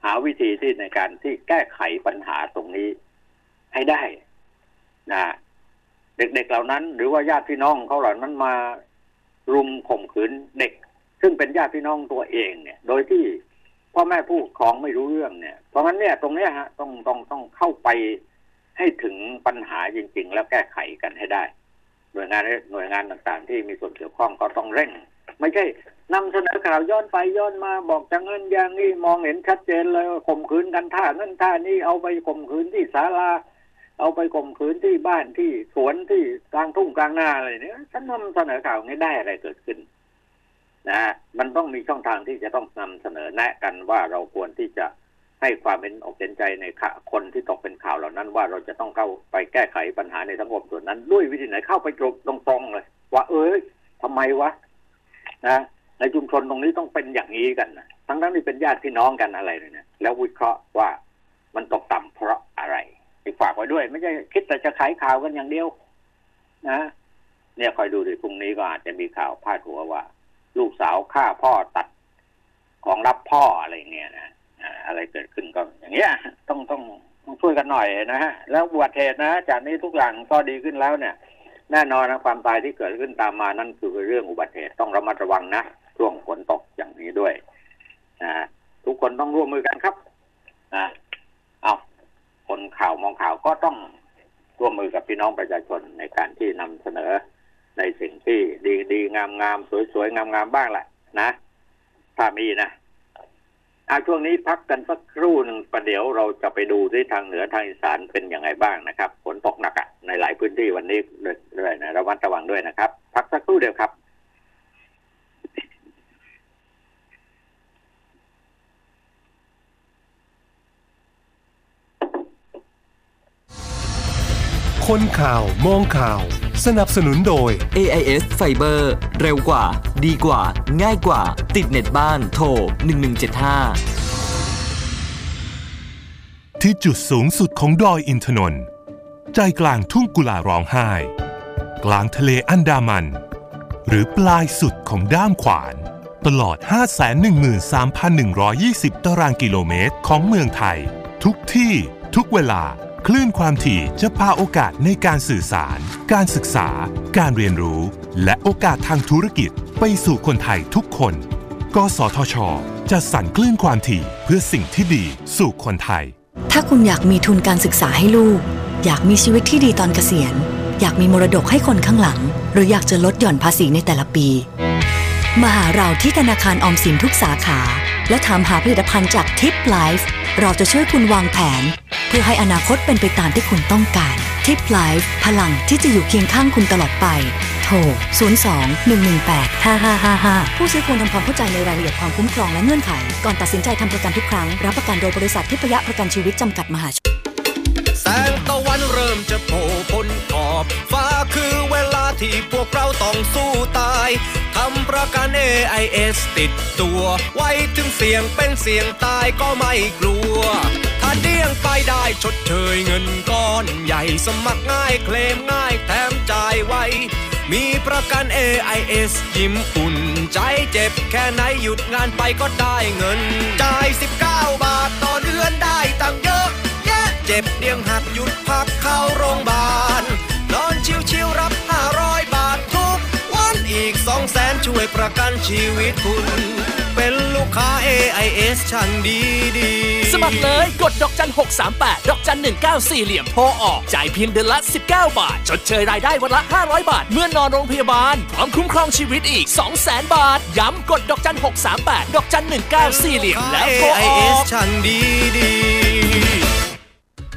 หาวิธีที่ในการที่แก้ไขปัญหาตรงนี้ให้ได้นะเด็กๆเหล่านั้น หรือว่าญาติพี่น้องเขาเหล่านั้นมารุมข่มขืนเด็ก ซึ่งเป็นญาติพี่น้องตัวเองเนี่ย โดยที่ พ่อแม่ผู้ปกครองไม่รู้เรื่องเนี่ย เพราะงั้นเนี่ยตรงเนี้ยฮะต้องต้องต้องเข้าไปให้ถึงปัญหาจริง ๆ แล้วแก้ไขกันให้ได้ หน่วยงานหน่วยงานต่างๆ ที่มีส่วนเกี่ยวข้องก็ต้องเร่ง ไม่ใช่นำเสนอข่าวย้อนไปย้อนมาบอกจังเงินอย่างนี้มองเห็นชัดเจนเลยว่าข่มขืนกันท่าเงินท่านี้เอาไปข่มขืนที่ศาลาเอาไปข่มขืนที่บ้านที่สวนที่กลางทุ่งกลางนาอะไรเนี่ยฉันนำเสนอข่าวนี้ได้อะไรเกิดขึ้น นะมันต้องมีช่องทางที่จะต้องนำเสนอแนะกันว่าเราควรที่จะให้ความเป็นอกเป็นใจในคนที่ตกเป็นข่าวเหล่านั้น ว่าเราจะต้องเข้าไปแก้ไขปัญหาในสังคมส่วนนั้น ด้วยวิธีไหนเข้าไปตรงๆเลย ว่า เอ้ยทำไมวะนะในชุมชนตรงนี้ต้องเป็นอย่างนี้กันนะทั้งทั้งที่เป็นญาติพี่น้องกันอะไรเนี่ยแล้ววิเคราะห์ว่ามันตกต่ำเพราะอะไรฝากไว้ด้วย ไม่ใช่คิดแต่จะขายข่าวกันอย่างเดียว นะ เนี่ยคอยดูดิพรุ่งนี้ก็อาจจะมีข่าวพาดหัวว่า ลูกสาวฆ่าพ่อตัดของรับพ่ออะไรเงี้ยนะอะไรเกิดขึ้นก็อย่างเงี้ยต้องต้องต้องช่วยกันหน่อยนะฮะแล้วอุบวชเหตุนะจากนี้ทุกอย่างก็ดีขึ้นแล้วเนี่ย แน่นอนนะความตายที่เกิดขึ้นตามมานั่นคือเรื่องอุบัติเหตุต้องระมัดระวังนะช่วงฝนตกอย่างนี้ด้วยนะทุกคนต้องร่วมมือกันครับนะเอาคนข่าวมองข่าวก็ต้องร่วมมือกับพี่น้องประชาชนในการที่นำเสนอ ในสิ่งที่ดีดีงามงามสวยสวยงามงามบ้างแหละนะถ้ามีนะอาช่วงนี้พักกันสักครู่หนึ่งประเดี๋ยวเราจะไปดูที่ทางเหนือทางอีสานเป็นยังไงบ้างนะครับฝนตกหนักอะในหลายพื้นที่วันนี้ด้วยนะระมัดระวังด้วยนะครับ พักสักครู่เดียวครับคนข่าวมองข่าว สนับสนุนโดย AIS Fiber เร็วกว่า ดีกว่า ง่ายกว่า ติดเน็ตบ้านโทร 1175 ที่จุดสูงสุดของดอยอินทนนท์ใจกลางทุ่งกุลาร้องไห้ กลางทะเลอันดามัน หรือปลายสุดของด้ามขวาน ตลอด 513,120 ตารางกิโลเมตรของเมืองไทย ทุกที่ทุกเวลา คลื่นความถี่จะพาโอกาสในการสื่อสาร การศึกษา การเรียนรู้ และโอกาสทางธุรกิจไปสู่คนไทยทุกคน กสทช จะสั่นคลื่นความถี่เพื่อสิ่งที่ดีสู่คนไทย ถ้าคุณอยากมีทุนการศึกษาให้ลูก อยากมีชีวิตที่ดีตอนเกษียณ อยากมีมรดกให้คนข้างหลัง หรืออยากจะลดหย่อนภาษีในแต่ละปี มาหาเราที่ธนาคารออมสินทุกสาขา และถามหาผลิตภัณฑ์จากทิปไลฟ์เราจะช่วยคุณวางแผน เพื่อให้อนาคตเป็นไปตามที่คุณต้องการ ทิปไลฟ์พลังที่จะอยู่เคียงข้างคุณตลอดไป โทร 02 118 5555 ผู้ซื้อควรทำความเข้าใจในรายละเอียดความคุ้มครองและเงื่อนไข ก่อนตัดสินใจทำประกันทุกครั้ง รับประกันโดยบริษัททิพยประกันชีวิตจำกัดมหาชนแสงตะวันเริ่มจะโผล่พ้นขอบ ฟ้าคือเวลาที่พวกเราต้องสู้ตายทำประกัน AIS ติดตัว ไว้ถึงเสี่ยงเป็นเสี่ยงตายก็ไม่กลัว เดี้ยงไปได้ชดเชยเงินก้อนใหญ่สมัครง่ายเคลมง่ายแถมจ่ายไว มีประกัน AIS ยิ้มอุ่นใจเจ็บแค่ไหนหยุดงานไปก็ได้เงิน จ่าย 19 บาทต่อเดือนได้ตังเยอะ แยะเจ็บเดียงหักหยุดพักเข้าโรงพยาบาล นอนชิวๆรับ 500 บาททุกวันอีก2แสนช่วยประกันชีวิตคุณ เป็นลูกค้า AIS ช่างดีดีสมัครเลยกดดอกจัน 638 ดอกจัน 194เหลี่ยมโทรออก จ่ายเพียงเดือนละ 19 บาท ชดเชยรายได้วันละ 500 บาท เมื่อนอนโรงพยาบาล พร้อมคุ้มครองชีวิตอีก 200,000 บาท ย้ำกดดอกจัน 638 ดอกจัน 194เหลี่ยมแล้วโทรอ AIS อกช่างดีดี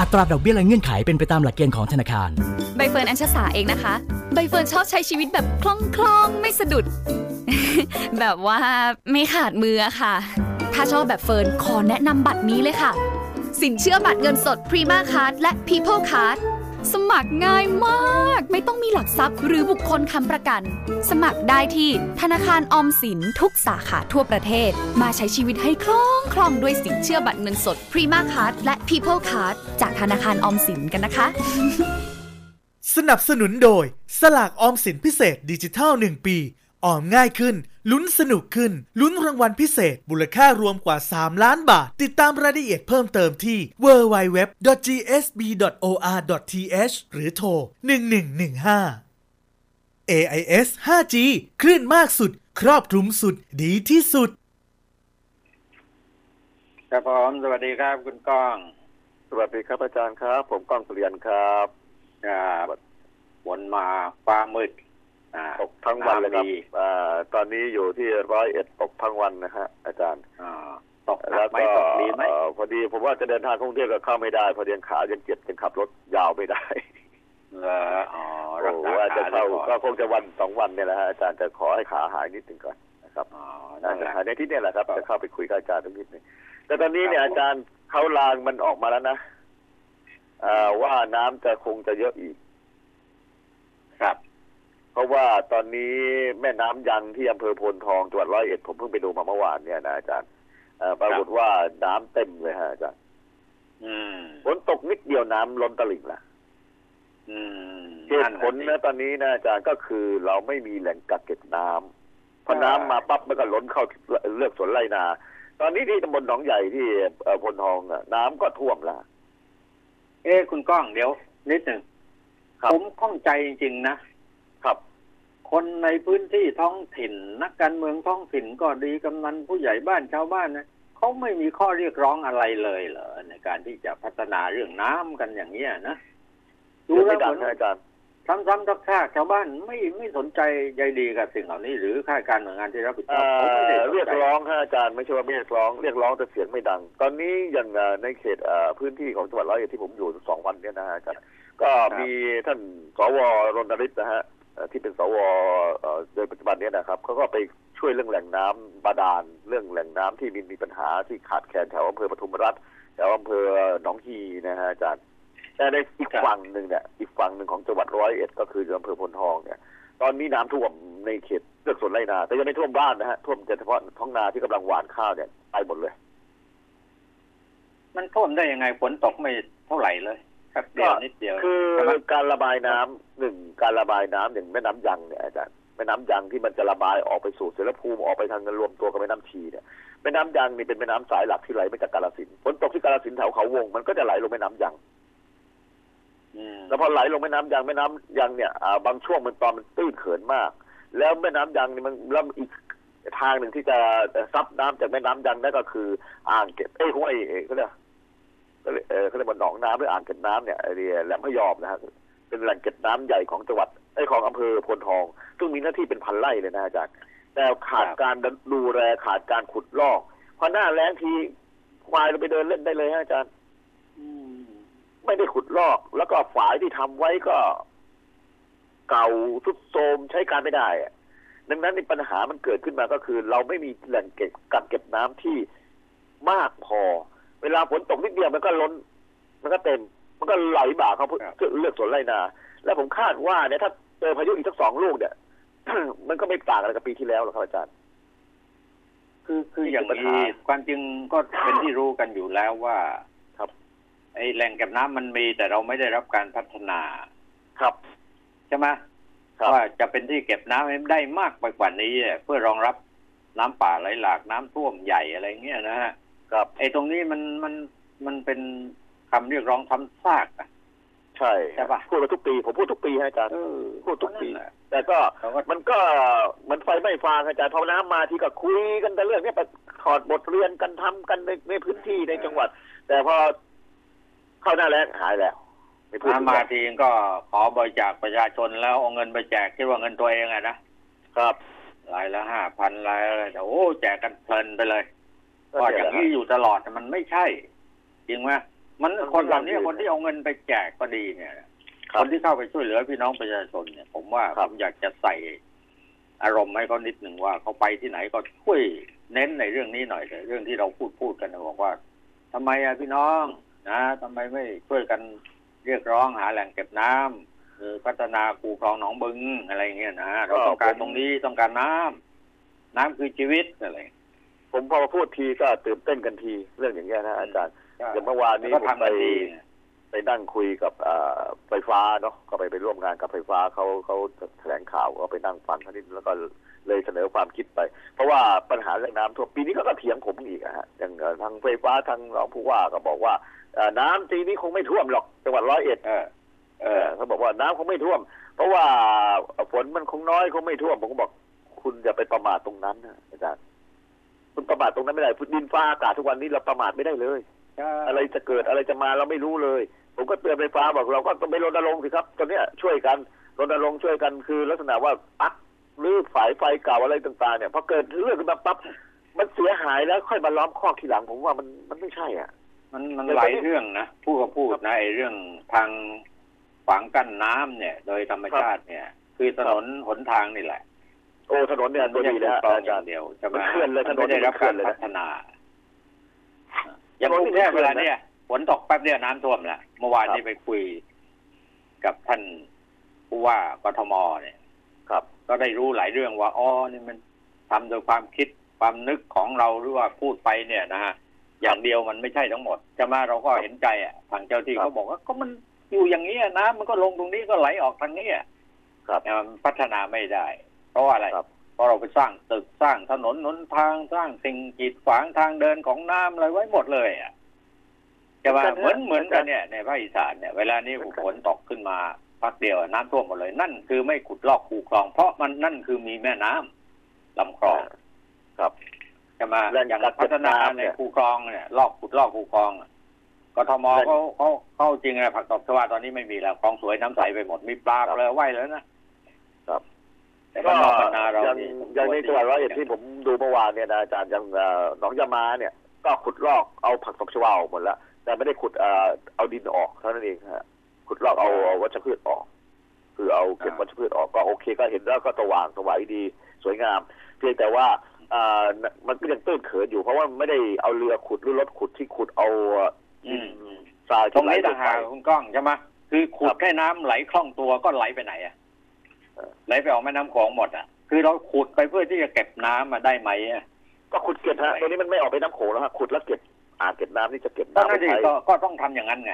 อัตราดอกเบี้ยและเงื่อนไขเป็นไปตามหลักเกณฑ์ของธนาคาร ใบเฟิร์นอัญชสาเองนะคะ ใบเฟิร์นชอบใช้ชีวิตแบบคล่องคล่องไม่สะดุด แบบว่าไม่ขาดมือค่ะ ถ้าชอบแบบเฟิร์นขอแนะนำบัตรนี้เลยค่ะ สินเชื่อบัตรเงินสดพรีมาคาร์ดและ People Card สมัครง่ายมาก ไม่ต้องมีหลักทรัพย์หรือบุคคลค้ำประกัน สมัครได้ที่ธนาคารออมสินทุกสาขาทั่วประเทศ มาใช้ชีวิตให้คล่องคล่องด้วยสินเชื่อบัตรเงินสด Prima Card และ People Card จากธนาคารออมสินกันนะคะ สนับสนุนโดย สลากออมสินพิเศษดิจิทัล 1 ปี ออมง่ายขึ้น ลุ้นสนุกขึ้น ลุ้นรางวัลพิเศษมูลค่ารวมกว่า 3 ล้านบาท ติดตามรายละเอียดเพิ่มเติมที่ www.gsb.or.th หรือโทร 1115 AIS 5G คลื่นมากสุด ครอบคลุมสุด ดีที่สุด ครับผมสวัสดีครับ คุณก้อง สวัสดีครับอาจารย์ครับ ผมก้องสุริยันครับครับวนมาฟ้ามืดอ่า ตกทั้งวันเลยครับำดีอ่าตอนนี้อยู่ที่ร้อยเอ็ดตกทั้งวันนะฮะอาจารย์อ่าตกหนัแล้กวไหมก็ตกดีไหมเอ่อพอดีผมว่าจะเดินทางกรุงเทพก็เข้าไม่ได้ พอดียังขายังเจ็บยังขับรถยาวไม่ได้เหรออ๋อรักโอ้ษาว่าจะขาเข้าก่อนก็คงจะวันสองวันเนี่ยแหละฮะอาจารย์จะขอให้ขาหายนิดหนึ่งก่อนนะครับอ๋อน่านั่นแหจะละหายในที่เนี่ยแหละครับครับ จะเข้าไปคุยกับอาจารย์ตรงนิดหนึงแต่ตอนนี้เนี่ยครับอาจารย์เขาลางมันออกมาแล้วนะอ่าว่าน้ำจะคงจะเยอะอีก ครับ เพราะว่าตอนนี้แม่น้ำยังที่อำเภอโพนทองจังหวัดร้อยเอ็ดผมเพิ่งไปดูมาเมื่อวานเนี่ยนะอาจารย์เอ่อปรากฏว่าน้ำเต็มเลยฮะอาจารย์อืมฝนตกนิดเดียวน้ำล้นตลิ่งละอืมเหตุผลนะตอนนี้นะอาจารย์ก็คือเราไม่มีแหล่งกักเก็บน้ำพอใช่น้ำมาปั๊บมันก็ล้นเข้าเลือกสวนไรนา ตอนนี้ที่ตำบลหนองใหญ่ที่เอ่อโพนทองอะน้ำก็ท่วมละเอ้คุณก้องเดี๋ยว นิดหนึ่งครับผมข้องใจจริงๆนะ ครับ คนในพื้นที่ท้องถิ่น นักการเมืองท้องถิ่นก็ดีกำนันผู้ใหญ่บ้านชาวบ้านนะเขาไม่มีข้อเรียกร้องอะไรเลยเหรอในการที่จะพัฒนาเรื่องน้ำกันอย่างเนี้ยนะดูเรื่องแล้ไม่วเหดัมืงอนนะอาจารย์ซ้ำๆทักๆชาวบ้านไม่ไม่สนใจใยดีกับสิ่งเหล่านี้ หรือข้าราชการหน่วยงานที่รับผิดชอบเอ่เขาไม่ได้อสนเรียกใจร้องฮะอาจารย์ไม่ใช่ว่าไม่เรียกร้องเรียกร้องแต่เสียงไม่ดัง ตอนนี้อย่างเอ่อในเขตเอ่อพื้นที่ของจังหวัดร้อยเอ็ดที่ผมอยู่สองวันเนี่ยนะฮะอาจารย์ก็มีท่านสวรณฤทธิ์นะฮะเอ่อ ที่เป็นสวเอ่อโดยปัจจุบันเนี้นะครับเขาก็ไปช่วยเรื่องแหล่งน้ำบาดาลเรื่องแหล่งน้ำที่มีมีปัญหาที่ขาดแคลนแถวอำเภอปทุมรัฐแถวอำเภอหนองฮีนะฮะอาจารย์แต่ในอีกฝั่งหนึ่งเนี่ยอีกฝั่งหนึ่งของจังหวัดร้อยเอ็ดก็คืออำเภอพลทองเนี่ยตอนนี้น้ำท่วมในเขตเลือกสวนไรนา แต่ยังไม่ท่วมบ้านนะฮะท่วมแต่เฉพาะท้องนาที่กำลังหว่านข้าวเนี่ยไปหมดเลย มันท่วมได้ยังไงฝนตกไม่เท่าไหร่เลย ครับเดียวนิดเดียวคือใช่ไหมการระบายน้ำหนึ่งการระบายน้ำอย่างแม่น้ำยังเนี่ยอาจารย์แม่น้ำยังที่มันจะระบายออกไปสู่เสรภูมิออกไปทางรวมตัวกับแม่น้ำชีเนี่ยแม่น้ำยังนี่เป็นแม่น้ำสายหลักที่ไหลมาจากกาฬสินธุ์ฝนตกที่กาฬสินธุ์แถวเขาวง มันก็จะไหลลงแม่น้ำยังอืมแล้วพอไหลลงแม่น้ำยังแม่น้ำยังเนี่ยอ่าบางช่วงมันตอนมันตื้นเขินมาก แล้วแม่น้ำยังนี่มันแล้วอีกทางหนึ่งที่จะซับน้ำจากแม่น้ำยังนั่นก็คือ อ่างเก็บเอ้ยห้วยเอ้ยเขาเรียกเขาเรียก เขาเรียกว่าหนองน้ำหรืออ่างเก็บน้ำเนี่ยไอ้นี่แหลมพะยอมนะฮะเป็นแหล่งเก็บน้ำใหญ่ของจังหวัดไอ้ของอำเภอโพนทอง ซึ่งมีหน้าที่เป็นพันไร่เลยนะอาจารย์แต่ขาดการดูแลขาดการขุดลอกพอหน้าแล้งทีควายเราไปเดินเล่นได้เลยฮะอาจารย์อมไม่ได้ขุดลอก แล้วก็ฝายที่ทำไว้ก็ เก่าทรุดโทรมใช้การไม่ได้ดังนั้นในปัญหามันเกิดขึ้นมาก็คือ เราไม่มีแหล่งเก็บกักเก็บน้ำที่มากพอ วลาฝนตกนิดเดียวมันก็ล้น มันก็เต็ม มันก็ไหลบ่าเขาเพื่อเลือกสวนไรนา แล้วผมคาดว่าเนี่ยถ้าเจอพายุอีกสักสองลูกเนี่ยมันก็ไม่ต่างอะไรกับปีที่แล้วหรอกครับอาจารย์ คือคืออย่างปัญหานี้ความจริงก็เป็นที่รู้กันอยู่แล้วว่า ครับ ไอ้แหล่งเก็บน้ำมันมี แต่เราไม่ได้รับการพัฒนา ครับใช่ไหมครับว่าจะเป็นที่เก็บน้ำให้ได้มากไปกว่านี้อะเพื่อรองรับน้ำป่าไหลหลากน้ำท่วมใหญ่อะไรเงี้ยนะฮะ ครับไอ้ตรงนี้มันมันมันเป็นคำเรียกร้องซ้ำซากอะใช่ใช่ปะพูดมาทุกปี ผมพูดทุกปีให้อาจารย์เออพูดทุกปีนั่นแหละแต่ก็เราก็มันก็มันไฟไม่ฟางอาจารย์พอน้ำมาที่ก็คุยกันแต่เรื่องเนี้ยไปถอดบทเรียนกันทำกันในในพื้นที่ในจังหวัด แต่พอเข้าหน้าแล้งหายแล้วไม่พูดถึมางมาแล้วทีก็ขอบริจาคประชาชนแล้วเอาเงินไปแจกคิดว่าเงินตัวเองอะนะครับรายละห้าพันรายอะไรแต่โอ้แจกกันเพลินไปเลย ก็อย่างนี้อยู่ตลอดแต่มันไม่ใช่ จริงไหมมันคนเหล่านี้คนที่เอาเงินไปแจกก็ดีเนี่ยคนที่เข้าไปช่วยเหลือพี่น้องประชาชนเนี่ย ผมว่าผมอยากจะใส่อารมณ์ให้เขานิดหนึ่งว่าเขาไปที่ไหนก็ช่วยเน้นในเรื่องนี้หน่อยแต่เรื่องที่เราพูดพูดกันนะบอกว่าทำไมอะพี่น้องนะทำไมไม่ช่วยกันเรียกร้องหาแหล่งเก็บน้ำหรือพัฒนาคูคลองหนองบึงอะไรเงี้ยนะเราต้องการตรงนี้ต้องการน้ำน้ำคือชีวิตอะไร ผมพอมาพูดทีก็ตื่นเต้นกันที เรื่องอย่างเงี้ยนะอาจารย์อย่างเมื่อวานนี้ก็ผมทำไปกันดีไปนั่งคุยกับเอ่อไฟฟ้าเนาะก็ไปไปร่วมงานกับไฟฟ้าเขาเขาแถลงข่าวก็ไปนั่งฟังเขานิดแล้วก็เลยเสนอความคิดไป เพราะว่าปัญหาเรื่องน้ำท่วมปีนี้เขาก็เถียงผมอีกอะฮะอย่างเอ่อทางไฟฟ้าทางรองผู้ว่าก็บอกว่าเอ่อน้ำปีนี้คงไม่ท่วมหรอกจังหวัดร้อยเอ็ดเออเอเอออเขาบอกว่าน้ำคงไม่ท่วม เพราะว่าฝนมันคงน้อยคงไม่ท่วมผมก็บอกคุณอย่าไปประมาทตรงนั้นนะอาจารย์ คุณประมาทตรงนั้นไม่ได้ดินฟ้าอากาศทุกวันนี้เราประมาทไม่ได้เลย อะไรจะเกิดอะไรจะมาเราไม่รู้เลย ผมก็เตือนไฟฟ้าบอกเราก็ต้องไปรณรงค์สิครับตอนเนี้ยช่วยกันรณรงค์ช่วยกันคือ ลักษณะว่าปักหรือสายไฟเก่าอะไรต่าง ๆ เนี่ยพอเกิดเรื่องขึ้นมาปั๊บมันเสียหายแล้วค่อยมาล้อมคอกทีหลังผมว่ามันมันไม่ใช่อะ มันมันหลายเรื่องนะพูดก็พูดนะไอ้เรื่องทางขวางกั้นน้ำเนี่ย โดยธรรมชาติเนี่ย คือถนนหนทางนี่แหละ โอ้ถนนเนี่ยตัวไม่ดีใช่นะคลองอาอจาย่ารงย์เดียวใช่ไหมมันเคลื่อนเลยถนนไม่ได้รับมันเคลื่กาอรนเลยนะพัฒนาอย่างกรุงเทพถนนนี่เวลาเคลื่อนนะเนี่ยฝนตกแป๊บเดียวน้ำท่วมแล้วเมื่อวานนี้ไปคุยกับท่านผู้ว่ากทมเนี่ยครับ ก็ได้รู้หลายเรื่องว่าอ๋อนี่มันทำโดยความคิดความนึกของเราหรือว่าพูดไปเนี่ยนะฮะอย่างเดียวมันไม่ใช่ทั้งหมดจะมาเราก็เห็นใจอะทางเจ้าที่เขาบอกว่าก็มันอยู่อย่างนี้ยน้ำมันก็ลงตรงนี้ก็ไหลออกทางนี้อะครับแต่มันพัฒนาไม่ได้ เพราะว่าอะไรครับเพราะเราไปสร้างตึกสร้างถนนหนทางสร้างสิ่งกีดขวางทางเดินของน้ำอะไรไว้หมดเลยอะจะว่าเหมือนเหมือนกันเนี่ยในภาคอีสานเนี่ยเวลานี้ฝนตกขึ้นมาพักเดียวน้ำท่วมหมดเลย นั่นคือไม่ขุดลอกคูคลอง เพราะมันนั่นคือมีแม่น้ำลำคลองครับจะมาแหล่งอย่างกักเก็บพัฒนาน้ำในเนี่ยคูคลองเนี่ยลอกขุดลอกคูคลองอะกทมแหล่งเขาเขาเขาจริงนะผักตบชวาตอนนี้ไม่มีแล้วคลองสวยน้ำใสไปหมดมีปลาเลยว่ายแล้วนะครับ แต่ก็บ้านนอกบ้านนาเราอย่างนี่อย่างในจังหวัดร้อยเอ็ดที่ผมดูเมื่อวานเนี่ยนะอาจารย์อย่างเอ่อหนองยามาเนี่ย ก็ขุดลอกเอาผักตบชวาออกหมดแล้วแต่ไม่ได้ขุดเอ่อเอาดินออกเท่านั้นเองฮะขุดลอกเอาเอาวัชพืชออก คือเอาเก็บวัชพืชออกก็โอเคก็เห็นแล้วก็สว่างสวายดีสวยงาม เพียงแต่ว่าอ่ามันก็ยังตื้นเขินอยู่ เพราะว่าไม่ได้เอาเรือขุดหรือรถขุดที่ขุดเอาอืมทรายตรงไหลนี้ลต่างงหาไป กคุณก้องใช่ไหมคือขุดให้น้ำไหลคล่องตัวก็ไหลไปไหนอะเออ ไหลไปออกแม่น้ำโขงหมดอะ คือเราขุดไปเพื่อที่จะเก็บน้ำมาได้ไหมอะก็ขุดเก็บฮะตัวนี้มันไม่ออกไปน้ำโขงแล้วฮะขุดแล้วเก็บอ่างเก็บน้ำนี่จะเก็บตอนน้ำนั้นไว้ที่ใช้ก็ก็ต้องทำอย่างนั้นไง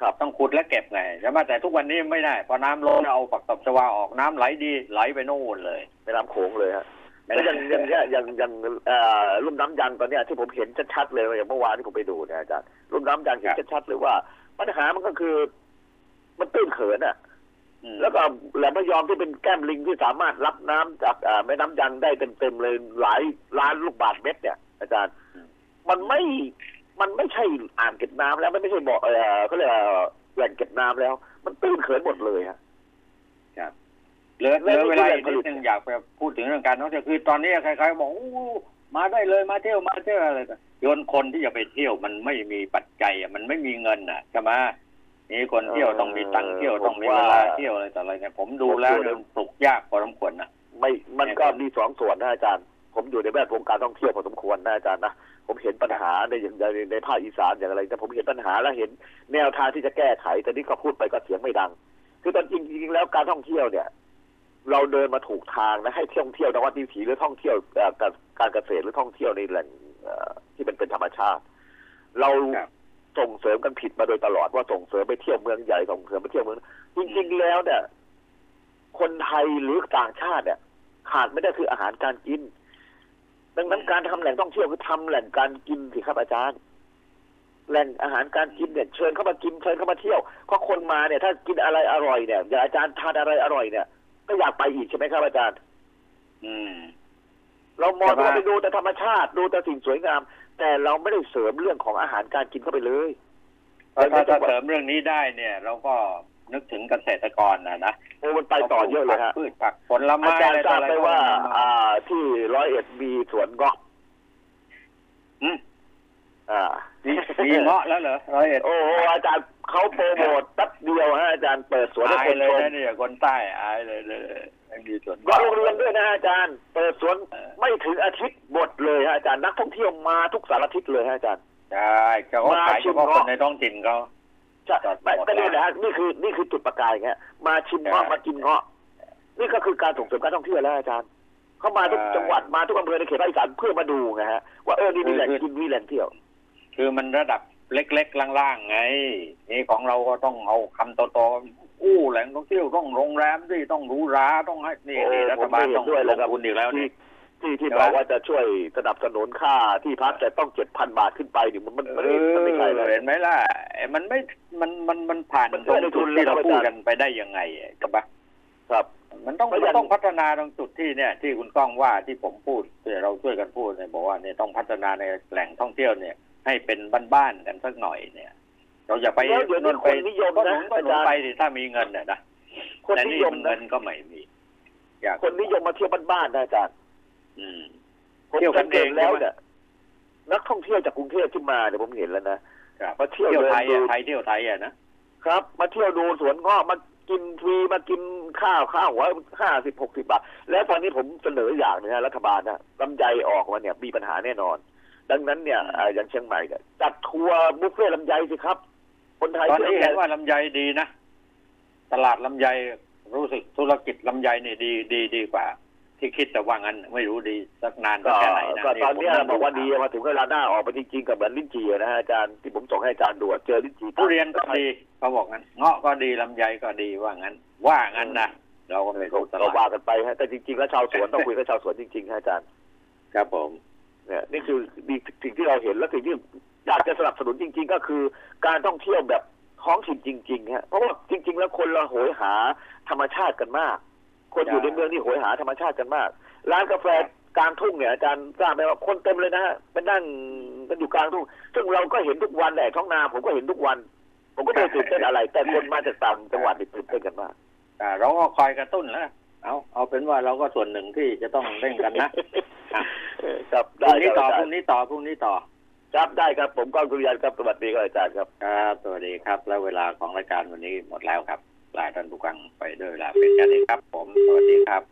ครับต้องขุดและเก็บไงใช่ไหมแต่ทุกวันนี้ไม่ได้พอน้ำลดเอาฝักตบชวาออกน้ำไหลดีไหลไปโน่นเลยแม่น้ำโขงเลยฮะแล้วอย่างอย่างเนี้ยอย่างอย่างเอ่อรุ่มน้ำยังตอนเนี้ยที่ผมเห็นชัดๆเลยอย่างเมื่อวานที่ผมไปดูเนี่ยอาจารย์รุ่มน้ำยังเห็นชัดๆเลยว่า ปัญหามันก็คือ มันตื้นเขินอะอืม แล้วก็แหลมพระยอมที่เป็นแก้มลิงที่สามารถรับน้ำจากอ่าแม่น้ำยังได้เต็มๆเลยหลายล้านลูกบาศก์เมตร เนี่ย อาจารย์ มันไม่มันไม่ใช่อ่างเก็บน้ำแล้วมันไม่ใช่บ่อเออเขาเรียกว่าแหล่งเก็บน้ำแล้ว มันตื้นเขินหมดเลยฮะเหลือเหลือแล้วนี่เวลาคืออีกนิดแหล่งผลิตนึงอยากไปพูดถึงเรื่องการท่องเที่ยวคือตอนนี้ใครๆบอกอู้มาได้เลยมาเที่ยวมาเที่ยวอะไรต่างโยนคนที่จะไปเที่ยวมันไม่มีปัจจัยอะมันไม่มีเงินอะใช่ไหม นี่คนเที่ยวต้องมีตังค์เที่ยวต้องมีเวลาเที่ยวอะไรต่ออะไรเนี่ยผมดูแล้วเนี่ยปลุกยากพอสมควรนะไม่มันก็มีสองส่วนนะอาจารย์ ผมอยู่ในแวดวงการท่องเที่ยวพอสมควรนะอาจารย์นะผมเห็นปัญหาในอย่างในในภาคอีสานอย่างอะไรแต่ผมเห็นปัญหาและเห็นแนวทางที่จะแก้ไข แต่นี่ก็พูดไปก็เสียงไม่ดัง คือตอนจริง ๆ แล้วการท่องเที่ยวเนี่ย เราเดินมาถูกทางนะให้ท่องเที่ยวนวัดวิถีหรือท่องเที่ยวเอ่อการการเกษตรหรือท่องเที่ยวในแหล่งเอ่อที่เป็นเป็นธรรมชาติ เราครับ ส่งเสริมกันผิดมาโดยตลอดว่าส่งเสริมไปเที่ยวเมืองใหญ่ส่งเสริมไปเที่ยวเมืองจริงๆแล้วเนี่ย คนไทยหรือต่างชาติเนี่ย ขาดไม่ได้คืออาหารการกิน ดังนั้นการทำแหล่งท่องเที่ยวคือทำแหล่งการกินสิครับอาจารย์ แหล่งอาหารการกินเนี่ยเชิญเข้ามากินเชิญเข้ามาเที่ยวเพราะคนมาเนี่ย ถ้ากินอะไรอร่อยเนี่ยอย่างอาจารย์ทานอะไรอร่อยเนี่ยก็อยากไปอีกใช่ไหมครับอาจารย์ อืม เรามองแต่ว่าว่าไปดูแต่ธรรมชาติดูแต่สิ่งสวยงาม แต่เราไม่ได้เสริมเรื่องของอาหารการกินเข้าไปเลยถ้าถ้าถ้าเสริมเรื่องนี้ได้เนี่ย เราก็นึกถึงเกษตรกรนะนะโอ้มันไปต่อเยอะเลยฮะพืชผักผลไม้อาจารอะไรย์ทต่อราบอะไรไหมว่าก็มอ่า ที่ร้อยเอ็ดมีสวนเงาะอืมอ่ามีมีเงาะแล้วเหรอร้อยเอ็ดโอ้โหอาจารย์เขาโปรโมทแป๊บเดียวฮะอาจารย์เปิดสวนให้อายคนเลยชมนะเนี่ยคนใต้อายเลยเลย ไม่มีส่วนก็โรงเรียนด้วยนะอาจารย์ เปิดสวนไม่ถึงอาทิตย์หมดเลยฮะอาจารย์นักท่องเที่ยวมาทุกสารทิศเลยฮะอาจารย์ใช่เขาก็ขายเฉพาะคนในท้องถิ่นเขาใช่จอดไม่หมดก็นี่แล้วแหละฮะนี่คือนี่คือจุดประกายไงมาชิมเงาะใช่มากินเงาะนี่ก็คือการส่งเสริมการท่องเที่ยวแล้วอาจารย์เขามาทุกใช่จังหวัดมาทุกอำเภอในเขตภาคอีสานเพื่อมาดูไงฮะว่าเออนี่มีแหล่งคือกินมีแหล่งเที่ยว คือมันระดับเล็กๆล่างๆไงนี่ของเราก็ต้องเอาคำโตๆ อู้แหล่งท่องเที่ยวต้องโรงแรมที่ต้องหรูหราต้องให้นี่โอ้นี่รัฐบาลต้องผมไม่เห็นด้วยลเลยงครับทุนอีกแล้วนี่ที่ที่ใช่บไหมอกว่าจะช่วยสนับสนุนค่าที่พักแต่ต้องเจ็ดพันบาทขึ้นไปนี่มันมันเอมันมันไม่ใช่เลอยเห็นไหมล่ะไอ้มันไม่มันมันมันผ่านมันตรงไม่ได้จุดทุนที่เราเลยครับพูดอาจารย์กันไปได้ยังไงกับปะครับ มันต้องเพราะมันอย่างต้องพัฒนาตรงจุดที่เนี่ย ที่คุณก้องว่าที่ผมพูดที่เราช่วยกันพูดเนี่ยบอกว่าเนี่ยต้องพัฒนาในแหล่งท่องเที่ยวเนี่ย ให้เป็นบ้านๆกันสักหน่อยเนี่ย เราอย่าไปแล้วเดี๋ยวนี้นู่นไปคนนิยมก็หนะนุนก็หนุนอาจารย์ไปดิถ้ามีเงินเนี่ยนะคนแต่นินี่ยมมันนะเงินก็ไม่มีอยากคนนิยมมาเที่ยวบ้านๆนะอาจารย์อืมผมเที่ยวกันเองสักตแล้วใช่ไหมเนี่ยนักท่องเที่ยวจากกรุงเทพที่มาเนี่ยผมเห็นแล้วนะครับมาเที่ยวเที่ยวเดินไทยดูอะไทยเที่ยวไทยอะนะครับ มาเที่ยวดูสวนเงาะมากินฟรีมากินข้าวข้าวหัวห้าสิบหกสิบบาท แล้วตอนนี้ผมเสนออย่างหนึงนะรัฐบาลนะลำไยออกมาเนี่ยมีปัญหาแน่นอน ดังนั้นเนี่ยอ่าอย่างเชียงใหม่เนี่ยจัดทัวร์บุฟเฟ่ต์ลำไยสิครับ คนไทยตอนนี้ที่เห็นว่าลำไยดีนะ ตลาดลำไยรู้สึกธุรกิจลำไยนี่ดีดีดีกว่า ที่คิดแต่ว่างั้นไม่รู้ดีสักนานก็แค่ไหนนะก็ตอนเนี้ยผมบอกว่าดีมาถึงเวลาหน้าออกไปจริงๆกับเหมือนลิ้นจี่นะฮะอาจารย์ที่ผมส่งให้อาจารย์ดูอะเจอลิ้นจี่ทุเรียนก็ดีเขาบอกงั้นเงาะก็ดีลำไยก็ดีว่างั้น ว่างั้นนะเราก็ไม่รู้ตก็ลาว่าดกันไปฮะแต่จริงๆแล้วชาวสวนต้องคุยกับชาวสวนจริงๆฮะอาจารย์ ครับผมเนี่ยนี่คือดีสิ่งที่เราเห็นและสิ่งที่ อยากจะสนับสนุนจริง ๆ ก็คือ การท่องเที่ยวแบบท้องถิ่นจริงๆฮะเพราะว่าจริง ๆ แล้วคนเราโหยหาธรรมชาติกันมาก คนอยู่ในเมืองนี่โหยหาธรรมชาติกันมาก ร้านกาแฟกลางทุ่งเนี่ยอาจารย์ทราบไหมว่าคนเต็มเลยนะฮะไปนั่งกันอยู่กลางทุ่ง ซึ่งเราก็เห็นทุกวันแหละท้องนาผมก็เห็นทุกวัน ผมก็ไม่ได้ตื่นเต้นอะไร แต่คนมาจากต่างจังหวัดนี่ตื่นเต้นกันมากอ่าเราก็คอยกระตุ้นแล้วเอาเอาเป็นว่าเราก็ส่วนหนึ่งที่จะต้องเร่งกันนะอะครับพได้รุ่งนี้คต่อรับพรุ่งนี้ต่อพรุ่งนี้ต่อ ครับได้ครับผมก้องกุริยันครับสวัสดีครับอาจารย์ครับครับสวัสดีครับ แล้วเวลาของรายการวันนี้หมดแล้วครับลาท่านผู้ฟังไปด้วยเวลาเป็นกันเองครับ ผมสวัสดีครับ